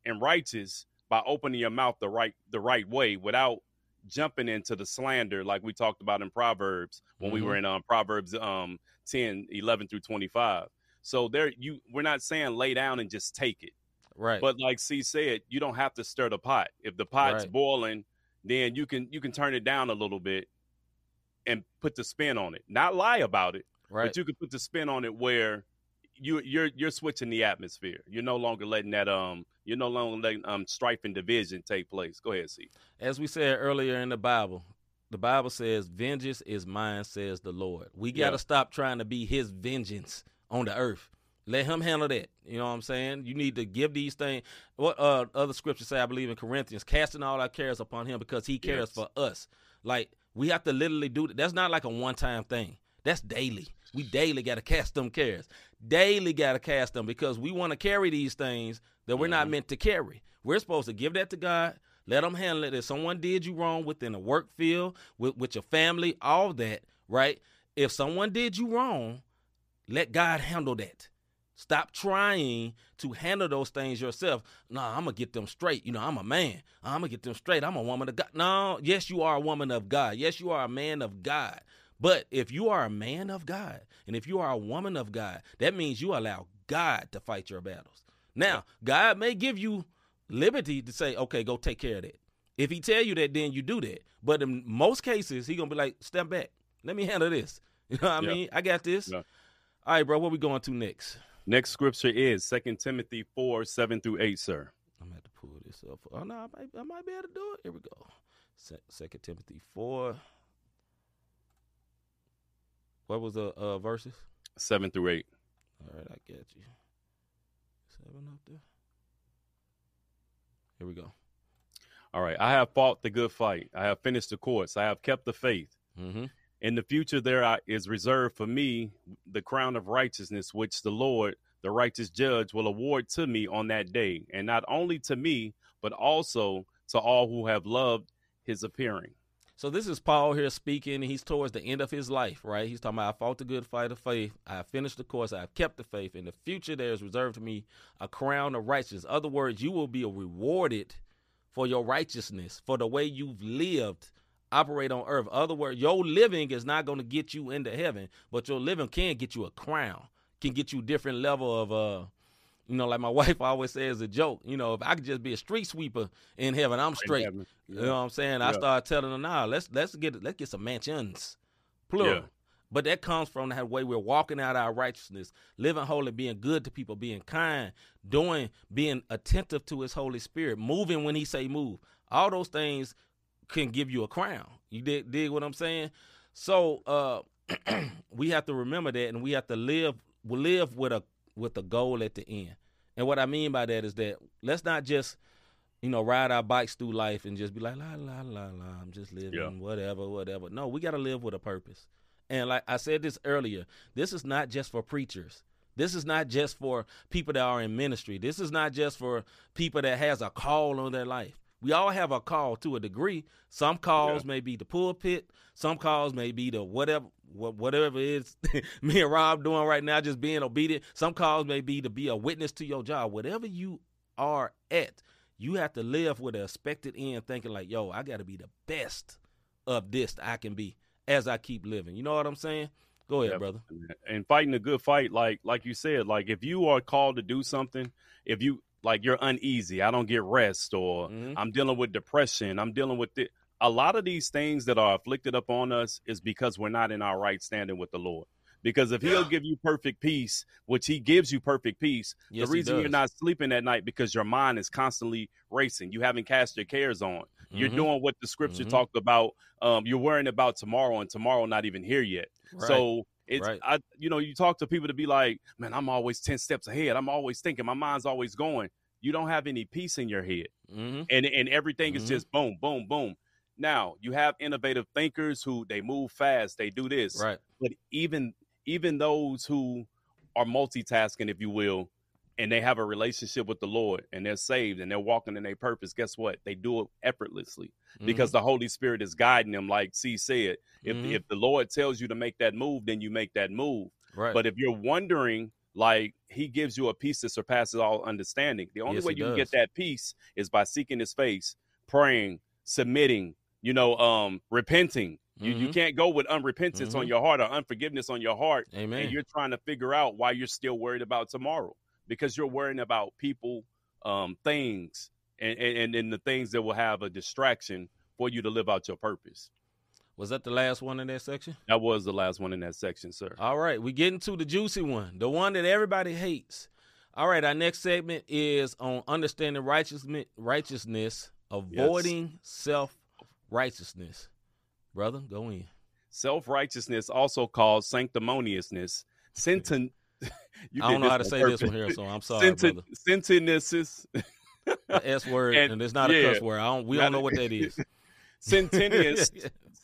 and righteous by opening your mouth the right the right way without jumping into the slander like we talked about in Proverbs when we Mhm. were in um, Proverbs um 10, 11 through 25. So there you we're not saying lay down and just take it. Right. But like C said, you don't have to stir the pot. If the pot's Right. boiling, then you can you can turn it down a little bit and put the spin on it. Not lie about it, right. but you can put the spin on it where you you're you're switching the atmosphere. You're no longer letting that um you're no longer letting um strife and division take place. Go ahead, C. As we said earlier in the Bible, the Bible says, Vengeance is mine, says the Lord. We got to Yeah. stop trying to be his vengeance on the earth. Let him handle that. You know what I'm saying? You need to give these things. What uh, other scriptures say? I believe in Corinthians, casting all our cares upon Him because He cares Yes. for us. Like we have to literally do that. That's not like a one time thing. That's daily. We daily got to cast them cares. Daily got to cast them because we want to carry these things that we're not mm-hmm. meant to carry. We're supposed to give that to God. Let them handle it. If someone did you wrong within a work field, with, with your family, all that, right? If someone did you wrong, let God handle that. Stop trying to handle those things yourself. No, I'm gonna get them straight. You know, I'm a man. I'm gonna get them straight. I'm a woman of God. No, yes, you are a woman of God. Yes, you are a man of God. But if you are a man of God and if you are a woman of God, that means you allow God to fight your battles. Now, God may give you liberty to say, okay, go take care of that. If he tell you that, then you do that. But in most cases, he gonna be like, step back. Let me handle this. You know what Yeah. I mean? I got this. Yeah. All right, bro. What we going to next? Next scripture is Second Timothy 4 7 through 8, sir. I'm gonna have to pull this up. Oh no, I might, I might be able to do it. Here we go. Second Timothy four. What was the uh, verses? 7 through 8. All right, I got you. Seven up there. Here we go. All right. I have fought the good fight. I have finished the course. I have kept the faith. Mm-hmm. In the future, there is reserved for me the crown of righteousness, which the Lord, the righteous judge, will award to me on that day. And not only to me, but also to all who have loved his appearing. So this is Paul here speaking. He's towards the end of his life, right? He's talking about I fought the good fight of faith. I finished the course. I have kept the faith. In the future, there is reserved to me a crown of righteousness. Other words, you will be rewarded for your righteousness, for the way you've lived, operate on earth. Other words, your living is not going to get you into heaven, but your living can get you a crown, can get you different level of uh you know, like my wife always says a joke, you know, if I could just be a street sweeper in heaven, I'm straight. heaven. You know what I'm saying? I Yeah. started telling her, nah, let's let's get let's get some mansions. Plural. Yeah. But that comes from the way we're walking out our righteousness, living holy, being good to people, being kind, doing, being attentive to his Holy Spirit, moving when he say move. All those things can give you a crown. You dig, dig what I'm saying? So uh we have to remember that and we have to live live with a with a goal at the end. And what I mean by that is that let's not just you know, ride our bikes through life and just be like, la, la, la, la, I'm just living, Yeah. whatever, whatever. No, we got to live with a purpose. And like I said this earlier, this is not just for preachers. This is not just for people that are in ministry. This is not just for people that has a call on their life. We all have a call to a degree. Some calls may be the pulpit. Some calls may be the whatever, whatever it is me and Rob doing right now, just being obedient. Some calls may be to be a witness to your job. Whatever you are at, you have to live with an expected end, thinking like, "Yo, I got to be the best of this I can be as I keep living." You know what I'm saying? Go ahead, Yeah. brother. and fighting a good fight like like you said like if you are called to do something if you like you're uneasy i don't get rest or Mhm. i'm dealing with depression i'm dealing with it a lot of these things that are afflicted upon us is because we're not in our right standing with the lord because if he'll give you perfect peace which he gives you perfect peace Yes, the reason you're not sleeping at night because your mind is constantly racing you haven't cast your cares on you're Mhm. doing what the scripture Mhm. talked about um, you're worrying about tomorrow and tomorrow not even here yet Right. so it's Right. I you know you talk to people to be like, man, I'm always ten steps ahead. I'm always thinking. My mind's always going. You don't have any peace in your head, Mhm. and and everything Mhm. is just boom, boom, boom. Now you have innovative thinkers who they move fast. They do this, right. but even even those who are multitasking, if you will, and they have a relationship with the Lord and they're saved and they're walking in their purpose, guess what? They do it effortlessly because the Holy Spirit is guiding them. Like C said, if Mhm. if the Lord tells you to make that move, then you make that move. Right. But if you're wondering, like He gives you a peace that surpasses all understanding. The only Yes, way you can get that peace is by seeking His face, praying, submitting. You know, um, repenting. You you Mhm. can't go with unrepentance on Mhm. your heart or unforgiveness on your heart Amen. and you're trying to figure out why you're still worried about tomorrow because you're worrying about people um things and and, and the things that will have a distraction for you to live out your purpose Was that the last one in that section? that was the last one in that section sir All right, we getting to the juicy one, the one that everybody hates. All right, our next segment is on understanding righteousness, righteousness, avoiding self righteousness. Brother, go in. self-righteousness also called sanctimoniousness you I don't know how to say this one here, so I'm sorry, Senten- brother. Sentences, The S word, And- and, it's not a cuss word. I don't. We don't know what that is. centennious,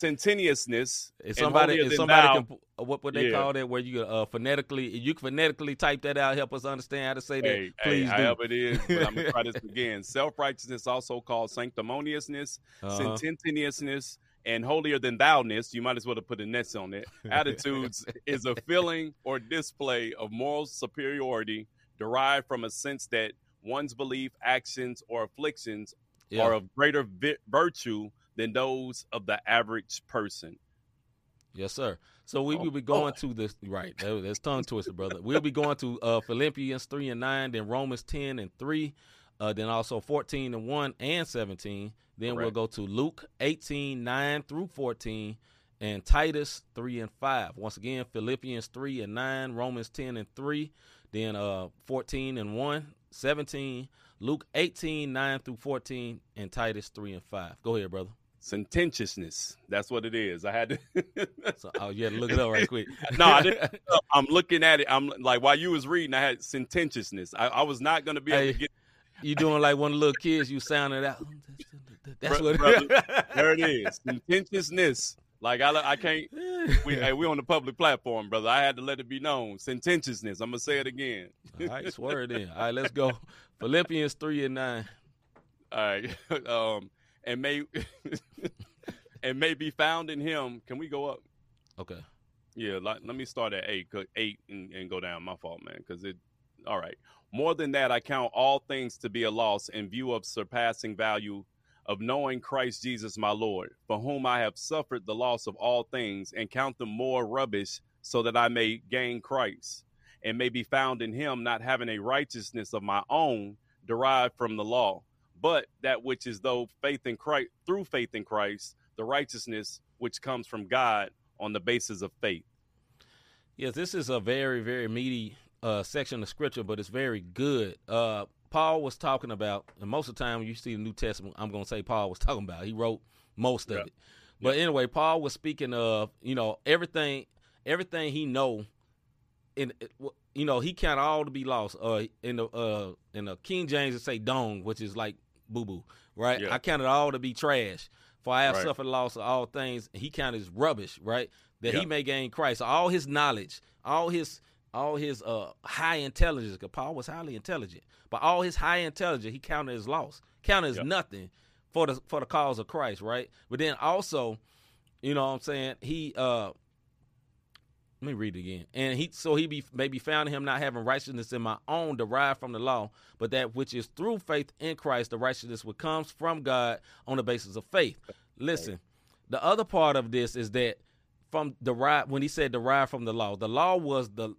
centeniousness. If somebody, if somebody can, uh, what would they Yeah. call that? Where you uh, phonetically, you phonetically type that out, help us understand how to say that. Hey, hey, Please do. it is, but I'm gonna try this again. Self righteousness, also called sanctimoniousness, Uh-huh. sententiousness, and holier than thou-ness. You might as well have put a ness on it. Attitudes is a feeling or display of moral superiority derived from a sense that one's belief, actions, or afflictions Yeah. are of greater vi- virtue than those of the average person. Yes, sir. So we Oh, will be going to this right. That, that's tongue twister, brother. We'll be going to uh, Philippians three and nine, then Romans ten and three, uh, then also fourteen and one and seventeen. Then we'll go to Luke 18, 9 through 14, and Titus 3 and 5. Once again, Philippians 3 and 9, Romans 10 and 3, then uh 14 and 1, 17, Luke 18, 9 through 14, and Titus 3 and 5. Go ahead, brother. Sententiousness. That's what it is. I had to. So oh, you had to look it up right quick. no, I didn't. I'm looking at it. I'm like, while you was reading, I had sententiousness. I, I was not going to be able Hey, to get. You doing like one of the little kids, you sounded out. That's what brother, There it is. Sententiousness. Like I, I can't. We, hey, we on the public platform, brother. I had to let it be known. Sententiousness. I'm gonna say it again. All right, swear it in. All right, let's go. Philippians 3 and 9. All right. Um, and may and may be found in Him. Can we go up? Okay. Yeah, like, let me start at eight, eight, and, and go down. My fault, man. Because it. All right. More than that, I count all things to be a loss in view of surpassing value of knowing Christ Jesus, my Lord, for whom I have suffered the loss of all things, and count them more rubbish, so that I may gain Christ, and may be found in Him, not having a righteousness of my own derived from the law, but that which is though faith in Christ through faith in Christ, the righteousness which comes from God on the basis of faith. Yes, this is a very, very meaty uh, section of scripture, but it's very good. Uh, Paul was talking about, and most of the time when you see the New Testament, I'm going to say Paul was talking about. He wrote most of Yeah. it. But anyway, Paul was speaking of, you know, everything, everything he know, in you know, he count all to be lost. Uh, in the uh, in the King James it say dong, which is like boo boo, right? Yeah. I count it all to be trash. For I have Right. suffered loss of all things. He counted as rubbish, right? That Yeah. he may gain Christ. All his knowledge, all his all his uh high intelligence, because Paul was highly intelligent, but all his high intelligence he counted as loss, counted as Yeah. nothing for the for the cause of Christ, right? But then also, you know what I'm saying, he uh let me read it again. And he so he be maybe found in him not having righteousness in my own derived from the law, but that which is through faith in Christ, the righteousness which comes from God on the basis of faith. Listen, the other part of this is that from derived when he said derived from the law, the law was the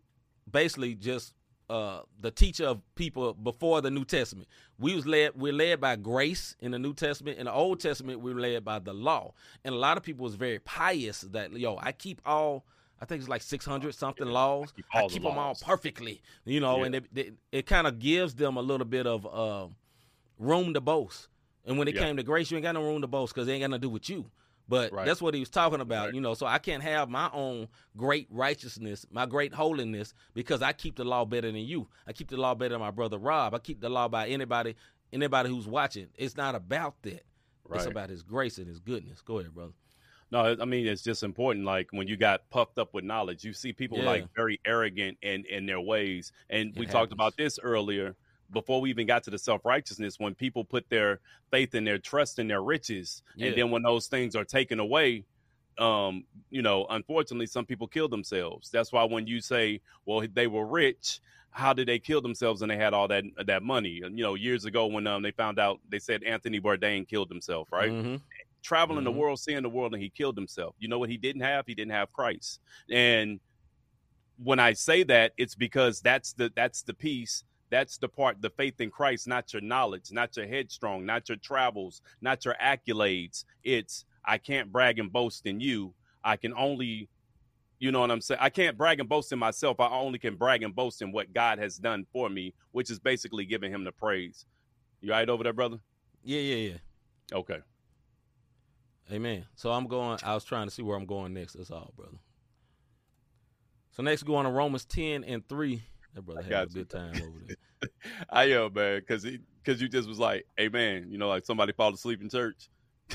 basically just uh the teacher of people before the New Testament. We was led we're led by grace in the New Testament. In the Old Testament, we were led by the law. And a lot of people was very pious that yo, I keep all I think it's like six hundred something laws. keep I all the keep them all perfectly, you know, Yeah. and it, it, it kind of gives them a little bit of uh, room to boast. And when it Yeah. came to grace, you ain't got no room to boast because it ain't got nothing to do with you. But Right. that's what he was talking about, Right. you know. So I can't have my own great righteousness, my great holiness, because I keep the law better than you. I keep the law better than my brother Rob. I keep the law by anybody, anybody who's watching. It's not about that. It's about His grace and His goodness. Go ahead, brother. No, I mean it's just important. Like when you got puffed up with knowledge, you see people Yeah. like very arrogant in in their ways. And It we talked about this earlier before we even got to the self righteousness. When people put their faith and their trust in their riches, Yeah. and then when those things are taken away, um, you know, unfortunately, some people kill themselves. That's why when you say, "Well, they were rich," how did they kill themselves and they had all that that money? You know, years ago when um, they found out, they said Anthony Bourdain killed himself, right? Mhm. traveling Mhm. the world, seeing the world, and he killed himself. You know what he didn't have? He didn't have Christ. And when I say that, it's because that's the that's the piece. That's the part, the faith in Christ, not your knowledge, not your headstrong, not your travels, not your accolades. It's I can't brag and boast in you. I can only, you know what I'm saying? I can't brag and boast in myself. I only can brag and boast in what God has done for me, which is basically giving him the praise. You all right over there, brother? Yeah, yeah, yeah. Okay. Amen. So I'm going. I was trying to see where I'm going next. That's all, brother. So next, go on to Romans ten and three. That brother had a good time over there. I am man, because because you just was like, hey man, you know, like somebody fall asleep in church.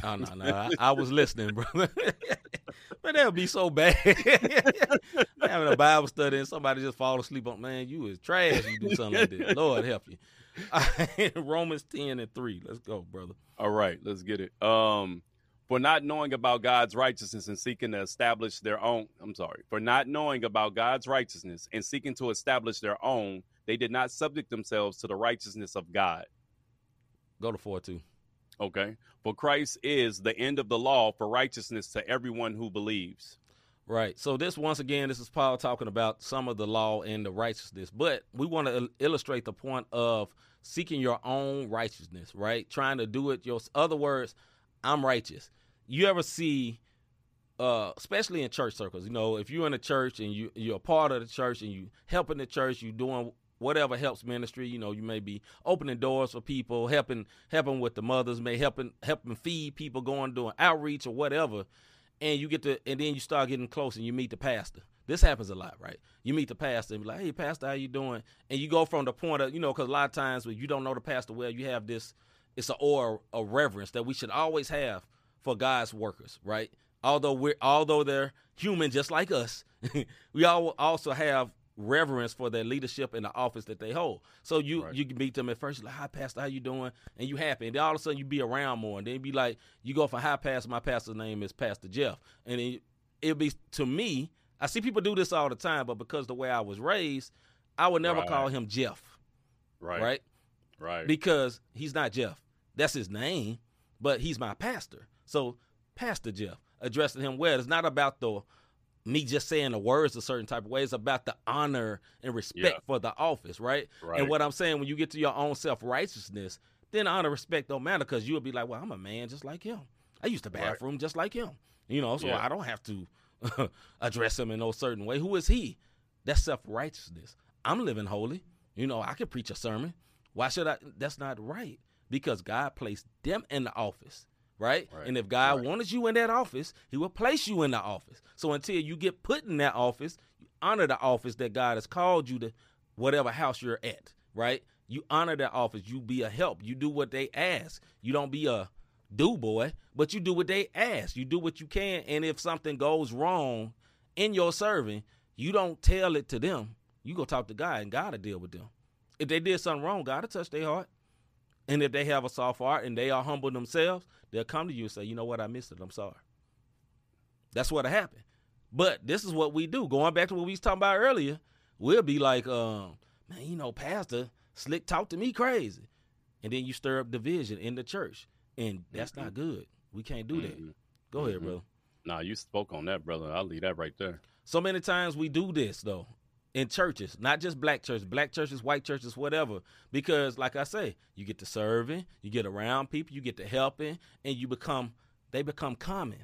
Oh no, no, I, I was listening, brother. man, that would be so bad. Having a Bible study and somebody just fall asleep on man, you is trash. You do something like that. Lord help you. Romans ten and three. Let's go, brother. All right, let's get it. Um, for not knowing about God's righteousness and seeking to establish their own. I'm sorry. For not knowing about God's righteousness and seeking to establish their own, they did not subject themselves to the righteousness of God. Go to four two. Okay. For Christ is the end of the law for righteousness to everyone who believes. Right. So this once again, this is Paul talking about some of the law and the righteousness, but we want to illustrate the point of seeking your own righteousness, right? Trying to do it your other words, I'm righteous. You ever see uh especially in church circles, you know, if you're in a church and you you're a part of the church and you helping the church, you doing whatever helps ministry, you know, you may be opening doors for people, helping helping with the mothers, may helping helping feed people, going doing outreach or whatever and you get to and then you start getting close and you meet the pastor. This happens a lot, right? You meet the pastor and be like, "Hey, pastor, how you doing?" And you go from the point of you know, because a lot of times when you don't know the pastor well, you have this. It's an aura of reverence that we should always have for God's workers, right? Although we're although they're human just like us, we all also have reverence for their leadership in the office that they hold. So you Right. you can meet them at first, like, "Hi, pastor, how you doing?" And you happy, and then all of a sudden you be around more, and then be like, you go for hi, pastor. My pastor's name is Pastor Jeff, and then it'll be to me. I see people do this all the time, but because the way I was raised, I would never Right. call him Jeff, Right. right? Right. Because he's not Jeff. That's his name, but he's my pastor. So Pastor Jeff, addressing him well. It's not about the me just saying the words a certain type of way. It's about the honor and respect Yeah. for the office, right? Right. And what I'm saying, when you get to your own self righteousness, then honor respect don't matter because you'll be like, well, I'm a man just like him. I used the Right. bathroom just like him. You know, so Yeah. I don't have to address him in no certain way. Who is he? That's self righteousness. I'm living holy. You know, I could preach a sermon. Why should I? That's not right because God placed them in the office, right? Right, And if God right. wanted you in that office, He will place you in the office. So until you get put in that office, you honor the office that God has called you to, whatever house you're at, right? You honor that office. You be a help. You do what they ask. You don't be a do boy, but you do what they ask. You do what you can. And if something goes wrong in your serving, you don't tell it to them. You go talk to God, and God will deal with them. If they did something wrong, God will touch their heart. And if they have a soft heart and they are humble themselves, they'll come to you and say, you know what, I missed it. I'm sorry. That's what happened. But this is what we do. Going back to what we was talking about earlier, we'll be like, um, man, you know, Pastor Slick talk to me crazy. And then you stir up division in the church. And that's not good. We can't do that. Mhm. Go ahead, Mhm. brother. Nah, you spoke on that, brother. I'll leave that right there. So many times we do this though in churches, not just black churches, black churches, white churches, whatever. Because, like I say, you get to serving, you get around people, you get to helping, and you become they become common.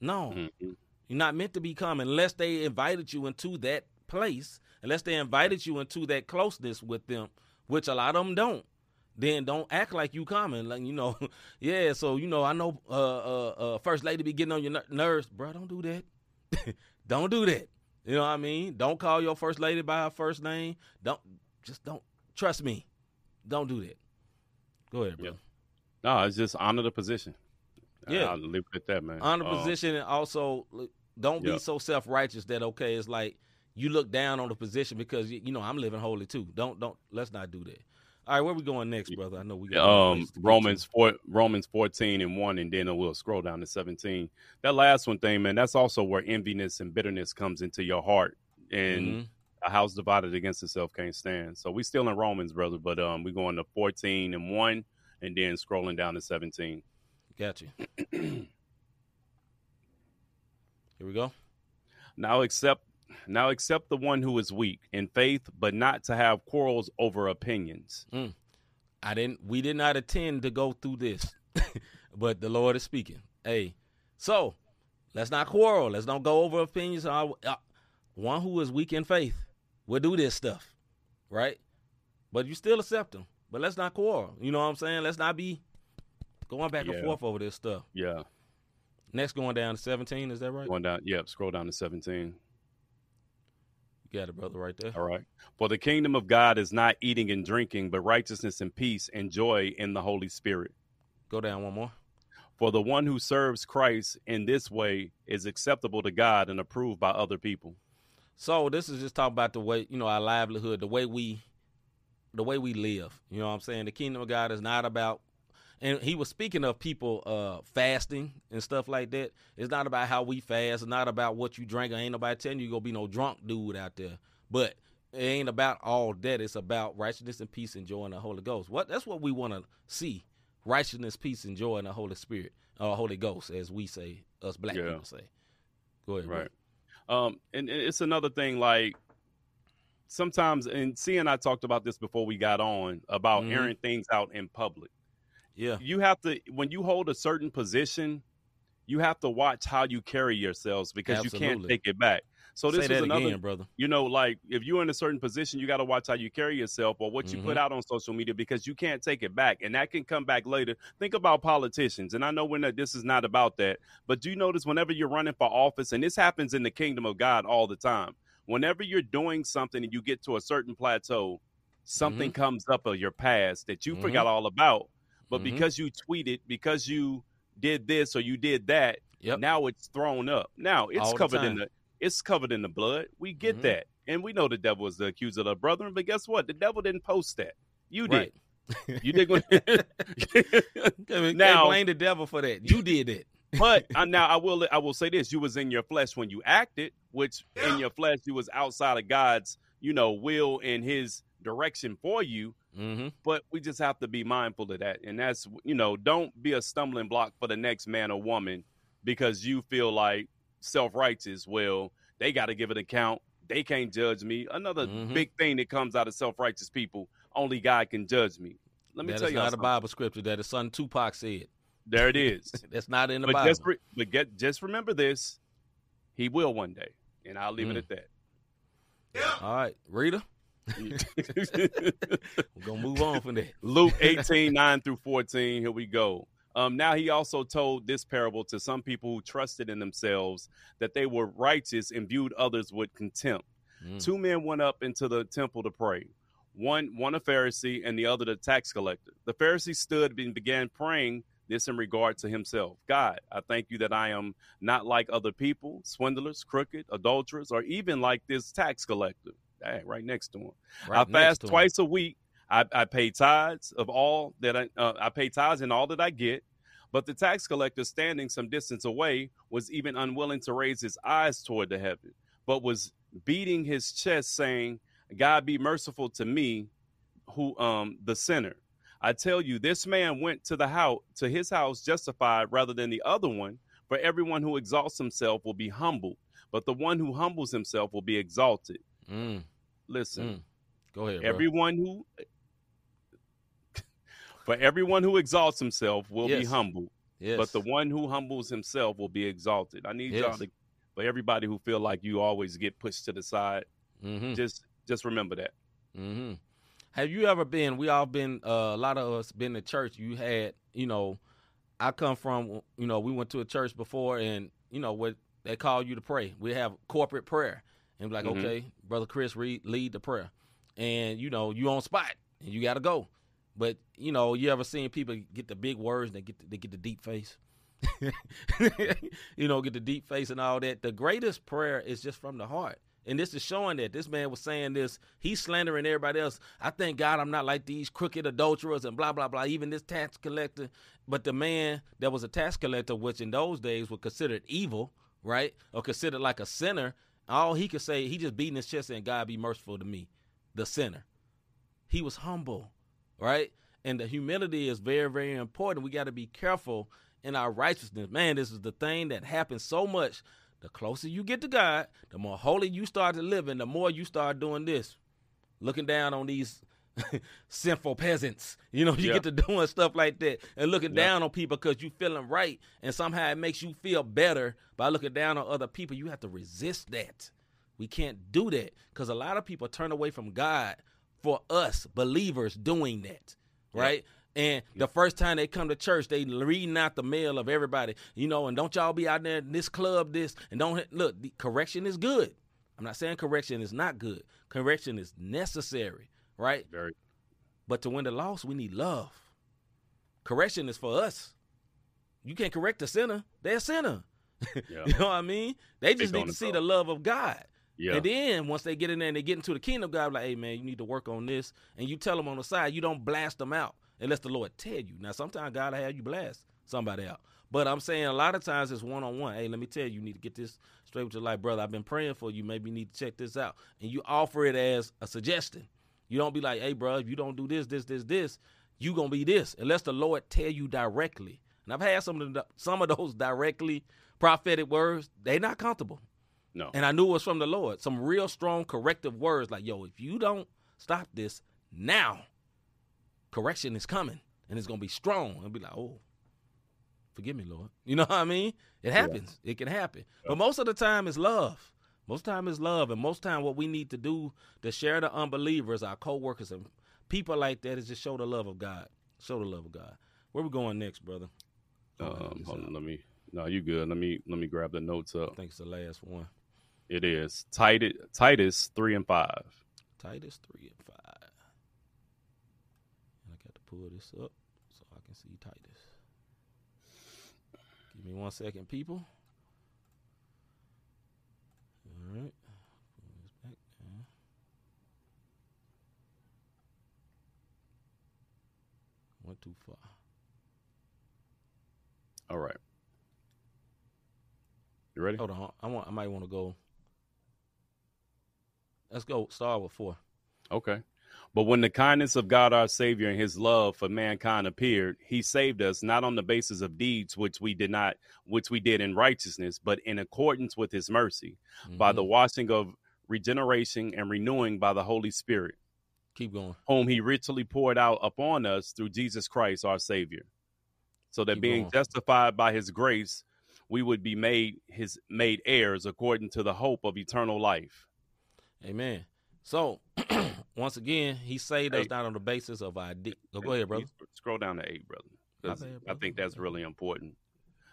No, Mhm. you're not meant to be common unless they invited you into that place, unless they invited you into that closeness with them, which a lot of them don't. Then don't act like you common, like you know, yeah. So you know, I know, uh, uh, uh first lady be getting on your ner- nerves, bro. Don't do that. don't do that. You know what I mean? Don't call your first lady by her first name. Don't just don't trust me. Don't do that. Go ahead, bro. Yep. No, it's just honor the position. Yeah. I'll leave it at that, man. Honor the Uh, position and also don't be so self-righteous that okay it's like you look down on the position because you, you know i'm living holy too don't don't let's not do that all right where we going next brother i know we got um place to get Romans four Romans fourteen and one, and then we'll scroll down to seventeen. That last one thing, man, that's also where enviness and bitterness comes into your heart, and Mhm. a house divided against itself can't stand. So we still in Romans, brother, but um we going to fourteen and one, and then scrolling down to seventeen. got you here we go Now accept now accept the one who is weak in faith, but not to have quarrels over opinions. Mm. i didn't we did not intend to go through this but the lord is speaking. Hey so let's not quarrel. Let's don't go over opinions. One who is weak in faith will do this stuff right? But you still accept them but let's not quarrel. You know what i'm saying? Let's not be going back and forth over this stuff. Yeah. next going down to 17 is that right? Going down, yep, scroll down to 17. Got it, brother, right there. All right. For the kingdom of God is not eating and drinking, but righteousness and peace and joy in the Holy Spirit. Go down one more. For the one who serves Christ in this way is acceptable to God and approved by other people. So this is just talking about the way you know our livelihood, the way we, the way we live. You know what I'm saying? The kingdom of God is not about. And he was speaking of people uh, fasting and stuff like that. It's not about how we fast. It's not about what you drink. I ain't nobody telling you you gonna be no drunk dude out there. But it ain't about all that. It's about righteousness and peace and joy in the Holy Ghost. What that's what we want to see: righteousness, peace, and joy in the Holy Spirit, or uh, Holy Ghost, as we say, us black Yeah. people say. Go ahead, Right. Um, and, and it's another thing like sometimes, and C and I talked about this before we got on about Mhm. airing things out in public. Yeah. You have to, when you hold a certain position, you have to watch how you carry yourselves because you can't take it back. So this is another, again, brother. you know, like if you're in a certain position, you got to watch how you carry yourself or what you Mm-hmm. put out on social media because you can't take it back, and that can come back later. Think about politicians, and I know when this is not about that, but do you notice whenever you're running for office, and this happens in the kingdom of God all the time, whenever you're doing something and you get to a certain plateau, something Mm-hmm. comes up of your past that you Mhm. forgot all about, but Mhm. because you tweeted, because you did this or you did that, Yep. now it's thrown up. Now it's All the covered in the it's covered in the blood. We get Mhm. that. And we know the devil is the accuser of the brethren, but guess what? The devil didn't post that. You did. Right. You did. Can't Now- blame the devil for that. You did it. but uh, now I will I will say this: you was in your flesh when you acted, which in your flesh you was outside of God's, you know, will and His direction for you. Mm-hmm. But we just have to be mindful of that, and that's you know, don't be a stumbling block for the next man or woman because you feel like self righteous. Well, they got to give an account. They can't judge me. Another Mhm. big thing that comes out of self righteous people: only God can judge me. Let me That tell you not a. Bible scripture that his son Tupac said. There it is. That's not in the but Bible. just re- but get just remember this: he will one day, and I'll leave Mm. it at that. Yeah. All right, Rita. We're gonna move on from that. Luke 18, 9 through 14. Here we go. Um, now he also told this parable to some people who trusted in themselves that they were righteous and viewed others with contempt. Mm. Two men went up into the temple to pray. One one a Pharisee and the other the tax collector. The Pharisee stood and began praying this in regard to himself. God, I thank you that I am not like other people, swindlers, crooked, adulterers, or even like this tax collector. Dang, right next to him. Right I fast to him. twice a week. I, I pay tithes of all that I uh, I pay tithes in all that I get. But the tax collector, standing some distance away, was even unwilling to raise his eyes toward the heaven, but was beating his chest, saying, "God be merciful to me, who um the sinner." I tell you, this man went to the house to his house justified rather than the other one. For everyone who exalts himself will be humbled, but the one who humbles himself will be exalted. Mm. Listen, Mm. Go ahead, bro. everyone who for everyone who exalts himself will be Yes. humbled yes. but the one who humbles himself will be exalted i need y'all to for everybody who feel like you always get pushed to the side mm-hmm. just just remember that Mm-hmm. Have you ever been? We all been. Uh, a lot of us been to church. You had, you know, I come from. You know, we went to a church before, and you know what they call you to pray. We have corporate prayer, and be like, Mhm. okay, brother Chris, read lead the prayer, and you know you on spot, and you got to go. But you know, you ever seen people get the big words? And they get the, they get the deep face. you know, get the deep face and all that. The greatest prayer is just from the heart. And this is showing that this man was saying this. He's slandering everybody else. I thank God I'm not like these crooked adulterers and blah, blah, blah, even this tax collector. But the man that was a tax collector, which in those days were considered evil, right? Or considered like a sinner, all he could say, he just beating his chest and God be merciful to me, the sinner. He was humble, right? And the humility is very, very important. We got to be careful in our righteousness. Man, this is the thing that happens so much. The closer you get to God, the more holy you start to live, and the more you start doing this, looking down on these sinful peasants. You know, you Yeah. get to doing stuff like that and looking Yeah. down on people because you feeling right, and somehow it makes you feel better by looking down on other people. You have to resist that. We can't do that because a lot of people turn away from God for us believers doing that, right? And the first time they come to church, they reading out the mail of everybody, you know, and don't y'all be out there in this club, this, and don't look. The correction is good. I'm not saying correction is not good. Correction is necessary, right? Very. But to win the loss, we need love. Correction is for us. You can't correct a sinner. They're a sinner. Yeah. you know what I mean? They just Speak need to see the love of God. Yeah. And then once they get in there and they get into the kingdom, God like, hey man, you need to work on this. And you tell them on the side, you don't blast them out unless the Lord tell you. Now sometimes God will have you blast somebody out. But I'm saying a lot of times it's one on one. Hey, let me tell you, you need to get this straight with your life, brother. I've been praying for you. Maybe you need to check this out. And you offer it as a suggestion. You don't be like, hey, bro, if you don't do this, this, this, this, you gonna be this. Unless the Lord tell you directly. And I've had some of the, some of those directly prophetic words. They not comfortable. no. And I knew it was from the Lord. Some real strong corrective words like, yo, if you don't stop this now, correction is coming and it's going to be strong. And be like, oh, forgive me, Lord. You know what I mean? It happens. It can happen. But most of the time it's love. Most time is love. And most time what we need to do to share the unbelievers, our co-workers and people like that is just show the love of God. Show the love of God. Where we going next, brother? Um, hold on, let me. No, you good. Let me let me grab the notes up. I think it's the last one. It is Titus, Titus three and five. Titus 3 and 5. And I got to pull this up so I can see Titus. Give me one second, people. All right. Pull this back down. Went too far. All right. You ready? Hold on. I want. I might want to go. Let's go. Start with four. Okay. But when the kindness of God our Savior and his love for mankind appeared, he saved us not on the basis of deeds which we did not which we did in righteousness, but in accordance with his mercy, by the Mhm. washing of regeneration and renewing by the Holy Spirit, Keep going. whom he richly poured out upon us through Jesus Christ our Savior. So that Keep being going. justified by his grace, we would be made his made heirs according to the hope of eternal life. Amen. So, once again, he saved us Hey. not on the basis of our. De- oh, go ahead, brother. Scroll down to eight, brother. 'cause My bad, I think that's really important.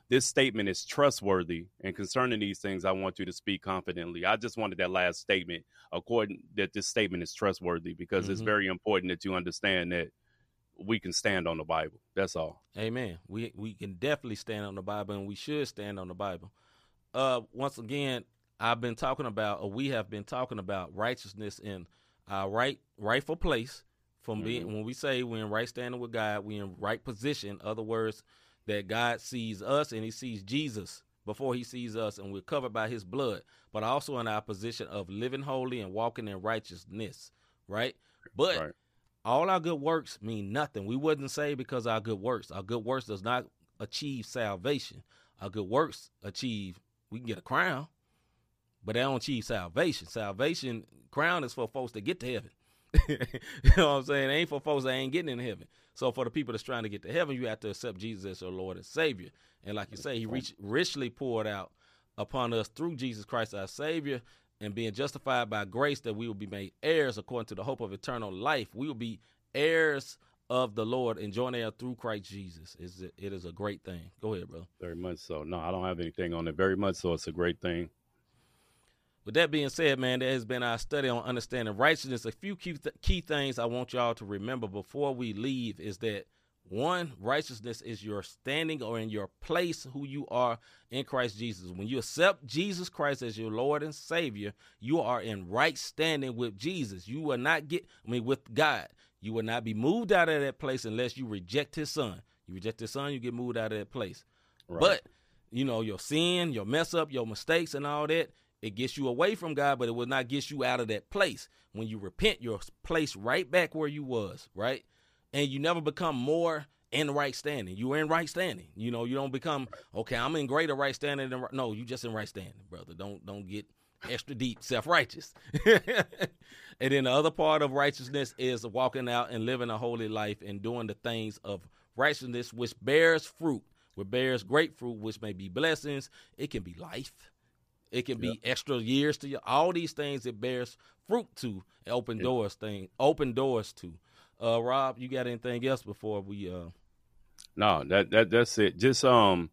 This statement is trustworthy, and concerning these things, I want you to speak confidently. I just wanted that last statement, according that this statement is trustworthy, because it's Mhm. very important that you understand that we can stand on the Bible. That's all. Amen. We we can definitely stand on the Bible, and we should stand on the Bible. Uh, once again, I've been talking about, or we have been talking about righteousness in our right rightful place. From being mm-hmm. when we say we're in right standing with God, we're in right position. Other words, that God sees us and He sees Jesus before He sees us, and we're covered by His blood. But also in our position of living holy and walking in righteousness, right? But Right. all our good works mean nothing. We wouldn't say because our good works. Our good works does not achieve salvation. Our good works achieve we can get a crown, but they don't achieve salvation. Salvation crown is for folks that get to heaven. you know what I'm saying? It ain't for folks that ain't getting in heaven. So for the people that's trying to get to heaven, you have to accept Jesus as your Lord and Savior. And like you say, He richly poured out upon us through Jesus Christ our Savior, and being justified by grace that we will be made heirs according to the hope of eternal life. We will be heirs of the Lord and joint heir through Christ Jesus. Is it it is a great thing. Go ahead, bro. Very much so. No, I don't have anything on it. Very much so. It's a great thing. With that being said, man, there has been our study on understanding righteousness. A few key, th- key things I want y'all to remember before we leave is that one, righteousness is your standing or in your place who you are in Christ Jesus. When you accept Jesus Christ as your Lord and Savior, you are in right standing with Jesus. You will not get, I mean, with God. You will not be moved out of that place unless you reject His Son. You reject His Son, you get moved out of that place. Right. But you know your sin, your mess up, your mistakes, and all that. It gets you away from God, but it will not get you out of that place. When you repent, you're placed right back where you was, right? And you never become more in right standing. You are in right standing. You know, you don't become okay. I'm in greater right standing than no. You just in right standing, brother. Don't don't get extra deep, self righteous. and then the other part of righteousness is walking out and living a holy life and doing the things of righteousness which bears fruit, which bears great fruit, which may be blessings. It can be life. It can be extra years to you. All these things it bears fruit to, and open doors thing, open doors to. Uh, Rob, you got anything else before we? uh No, that that that's it. Just um,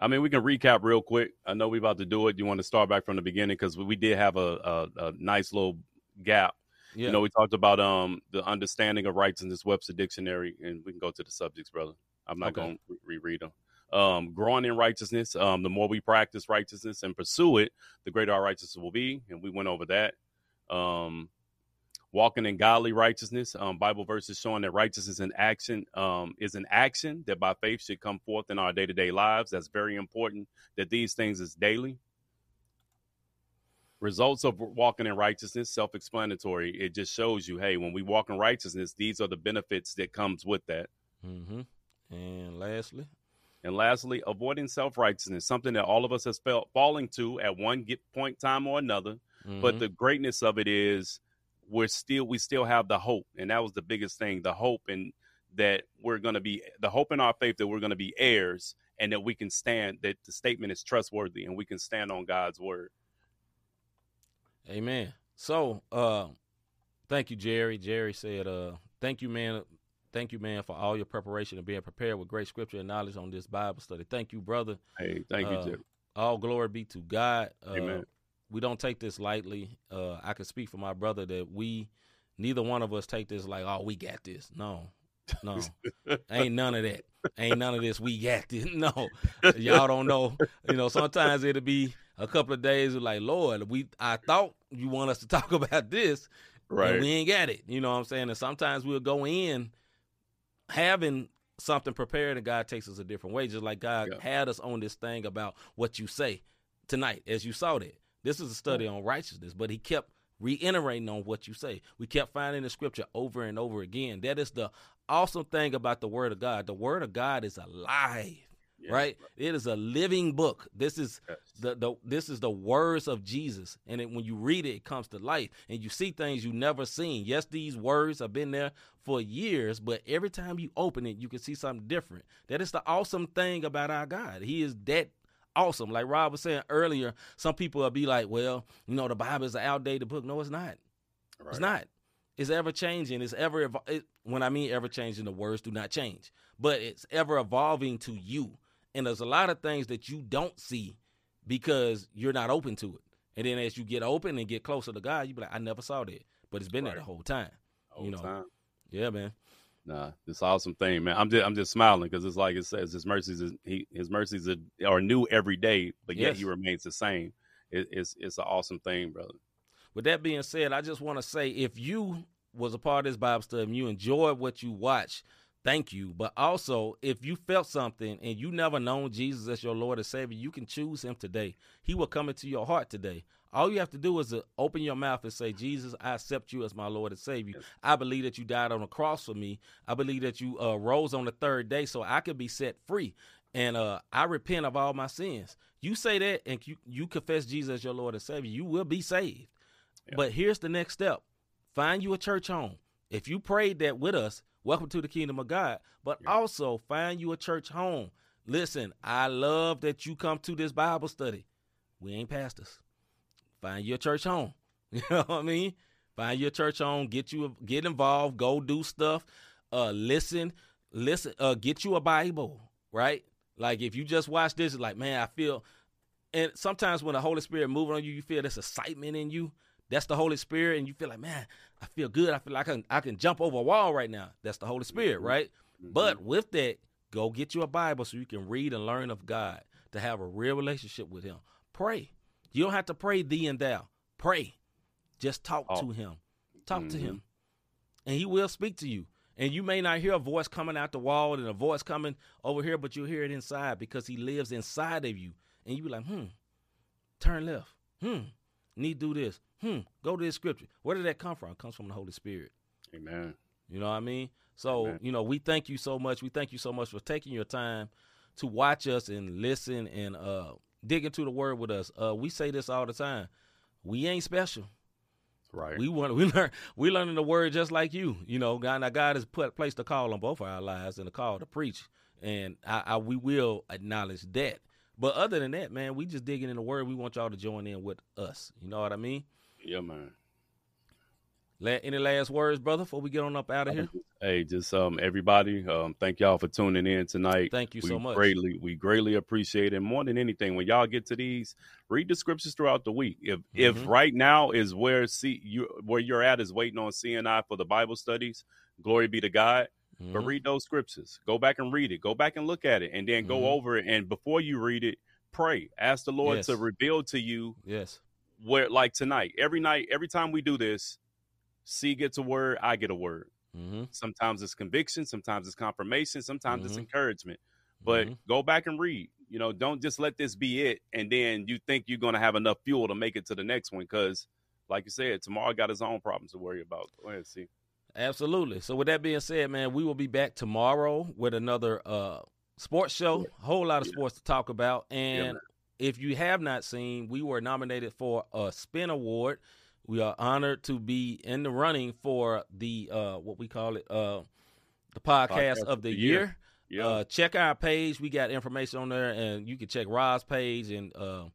I mean, we can recap real quick. I know we're about to do it. You want to start back from the beginning because we, we did have a, a, a nice little gap. Yeah. You know, we talked about um the understanding of rights in this Webster Dictionary, and we can go to the subjects, brother. I'm not Okay. going to re- reread them. Um, growing in righteousness. Um, the more we practice righteousness and pursue it, the greater our righteousness will be. And we went over that. Um, walking in godly righteousness. Um, Bible verses showing that righteousness in action um, is an action that by faith should come forth in our day to day lives. That's very important. That these things is daily. Results of walking in righteousness, self-explanatory. It just shows you, hey, when we walk in righteousness, these are the benefits that comes with that. Mm-hmm. And lastly, And lastly, avoiding self-righteousness, something that all of us has felt falling to at one get point time or another. But mhm. the greatness of it is we're still we still have the hope, and that was the biggest thing, the hope and that we're going to be the hope in our faith that we're going to be heirs and that we can stand that the statement is trustworthy and we can stand on God's word. Amen. So, uh, thank you, Jerry. Jerry said, uh, thank you, man. Thank you, man, for all your preparation and being prepared with great scripture and knowledge on this Bible study. Thank you, brother. Hey, thank you, Uh. All glory be to God. Uh, Amen. We don't take this lightly. Uh, I can speak for my brother that we, neither one of us take this like, oh, we got this. No, no, ain't none of that. Ain't none of this. We got this. No, y'all don't know. You know, sometimes it'll be a couple of days like, Lord, we I thought you want us to talk about this, Right. we ain't got it. You know what I'm saying? And sometimes we'll go in having something prepared, and God takes us a different way. Just like God Yeah. had us on this thing about what you say tonight, as you saw that. This is a study on righteousness, but He kept reiterating on what you say. We kept finding the scripture over and over again. That is the awesome thing about the Word of God. The Word of God is alive. Right, it is a living book. This is Yes. the, the this is the words of Jesus, and it, when you read it, it comes to life, and you see things you never seen. Yes, these words have been there for years, but every time you open it, you can see something different. That is the awesome thing about our God. He is that awesome. Like Rob was saying earlier, some people will be like, "Well, you know, the Bible is an outdated book." No, it's not. It's not. It's ever changing. It's ever it, when I mean ever changing, the words do not change, but it's ever evolving to you. And there's a lot of things that you don't see because you're not open to it. And then as you get open and get closer to God, you be like, I never saw that, but it's been there the whole time. Whole you know. time. Yeah, man. Nah, this awesome thing, man. I'm just I'm just smiling because it's like it says his mercies is he his mercies are, are new every day, but yet Yes. he remains the same. It, it's it's an awesome thing, brother. With that being said, I just want to say if you was a part of this Bible study and you enjoyed what you watched, thank you. But also, if you felt something and you never known Jesus as your Lord and Savior, you can choose him today. He will come into your heart today. All you have to do is to open your mouth and say, Jesus, I accept you as my Lord and Savior. I believe that you died on the cross for me. I believe that you uh, rose on the third day so I could be set free. And uh, I repent of all my sins. You say that and you, you confess Jesus as your Lord and Savior, you will be saved. But here's the next step find you a church home. If you prayed that with us, welcome to the kingdom of God. But also find you a church home. Listen, I love that you come to this Bible study. We ain't pastors. Find your church home. You know what I mean? Find your church home. Get you get involved. Go do stuff. Uh, listen, listen. Uh, get you a Bible. Right? Like if you just watch this, it's like man, I feel. And sometimes when the Holy Spirit moving on you, you feel this excitement in you. That's the Holy Spirit, and you feel like, man, I feel good. I feel like I can, I can jump over a wall right now. That's the Holy Spirit, right? But with that, go get you a Bible so you can read and learn of God to have a real relationship with Him. Pray. You don't have to pray thee and thou. Pray. Just talk Talk. to Him. Talk to Mhm. Him, and He will speak to you. And you may not hear a voice coming out the wall and a voice coming over here, but you'll hear it inside because He lives inside of you. And you be like, hmm, turn left. Hmm, need to do this. Hmm, go to this scripture. Where did that come from? It comes from the Holy Spirit. Amen. You know what I mean? So, Amen. you know, we thank you so much. We thank you so much for taking your time to watch us and listen and uh dig into the word with us. Uh we say this all the time. We ain't special. Right. We want we learn we learning the word just like you. You know, God now God has put placed a call on both of our lives and a call to preach. And I, I we will acknowledge that. But other than that, man, we just digging in the word. We want y'all to join in with us. You know what I mean? yeah, man. La- any last words, brother, before we get on up out of here? Hey, just um everybody, um, thank y'all for tuning in tonight. Thank you we so much. Greatly, we greatly appreciate it. More than anything, when y'all get to these, read the scriptures throughout the week. If if Mhm. right now is where see you where you're at is waiting on CNI for the Bible studies, glory be to God. But Mhm. read those scriptures. Go back and read it. Go back and look at it, and then Mhm. go over it. And before you read it, pray. Ask the Lord Yes. to reveal to you Yes. where, like tonight, every night, every time we do this, C gets a word, I get a word. Mm-hmm. Sometimes it's conviction, sometimes it's confirmation, sometimes it's Mhm. encouragement. But Mhm. go back and read. You know, don't just let this be it, and then you think you're gonna have enough fuel to make it to the next one. Because, like you said, tomorrow got his own problems to worry about. Go ahead, C. Absolutely. So with that being said, man, we will be back tomorrow with another uh sports show. A whole lot of Yeah. sports to talk about. And man. if you have not seen, we were nominated for a spin award. We are honored to be in the running for the uh what we call it, uh the podcast, of the year. Yeah, Uh, check our page. We got information on there, and you can check Rob's page and uh,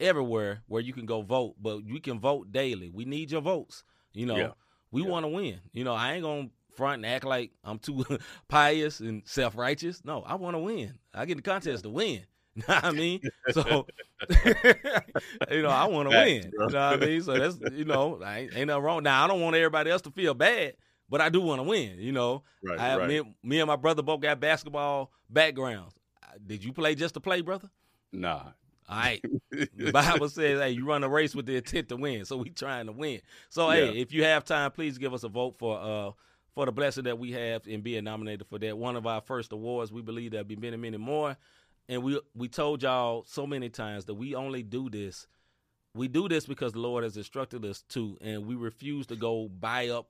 everywhere where you can go vote. But you can vote daily. We need your votes. You know, Yeah. We Yeah. want to win. You know, I ain't gonna front and act like I'm too pious and self righteous. No, I want to win. I get the contest to win. You know what I mean? So, you know, I want to win. bro. You know what I mean? So that's, you know, I ain't, ain't nothing wrong. Now, I don't want everybody else to feel bad, but I do want to win. You know, right, I, right. me, me and my brother both got basketball backgrounds. Did you play just to play, brother? nah, All right. The Bible says, hey, you run a race with the intent to win. So we trying to win. So hey, if you have time, please give us a vote for uh for the blessing that we have in being nominated for that. One of our first awards. We believe there'll be many, many more. And we we told y'all so many times that we only do this. We do this because the Lord has instructed us to, and we refuse to go buy up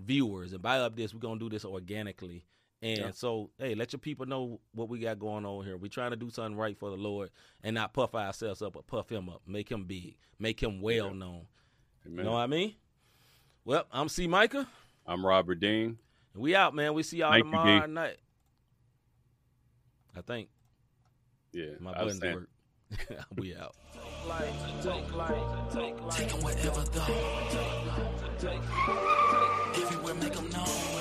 viewers and buy up this. We're gonna do this organically. And Yeah. so, hey, let your people know what we got going on here. We're trying to do something right for the Lord and not puff ourselves up, but puff him up, make him big, make him well known. Amen. You know what I mean? Well, I'm C. Micah. I'm Robert Dean. and We out, man. We see y'all Thank tomorrow D. night. I think Yeah, my I was buttons saying- work. we out. Take 'em wherever though. Everywhere make 'em known.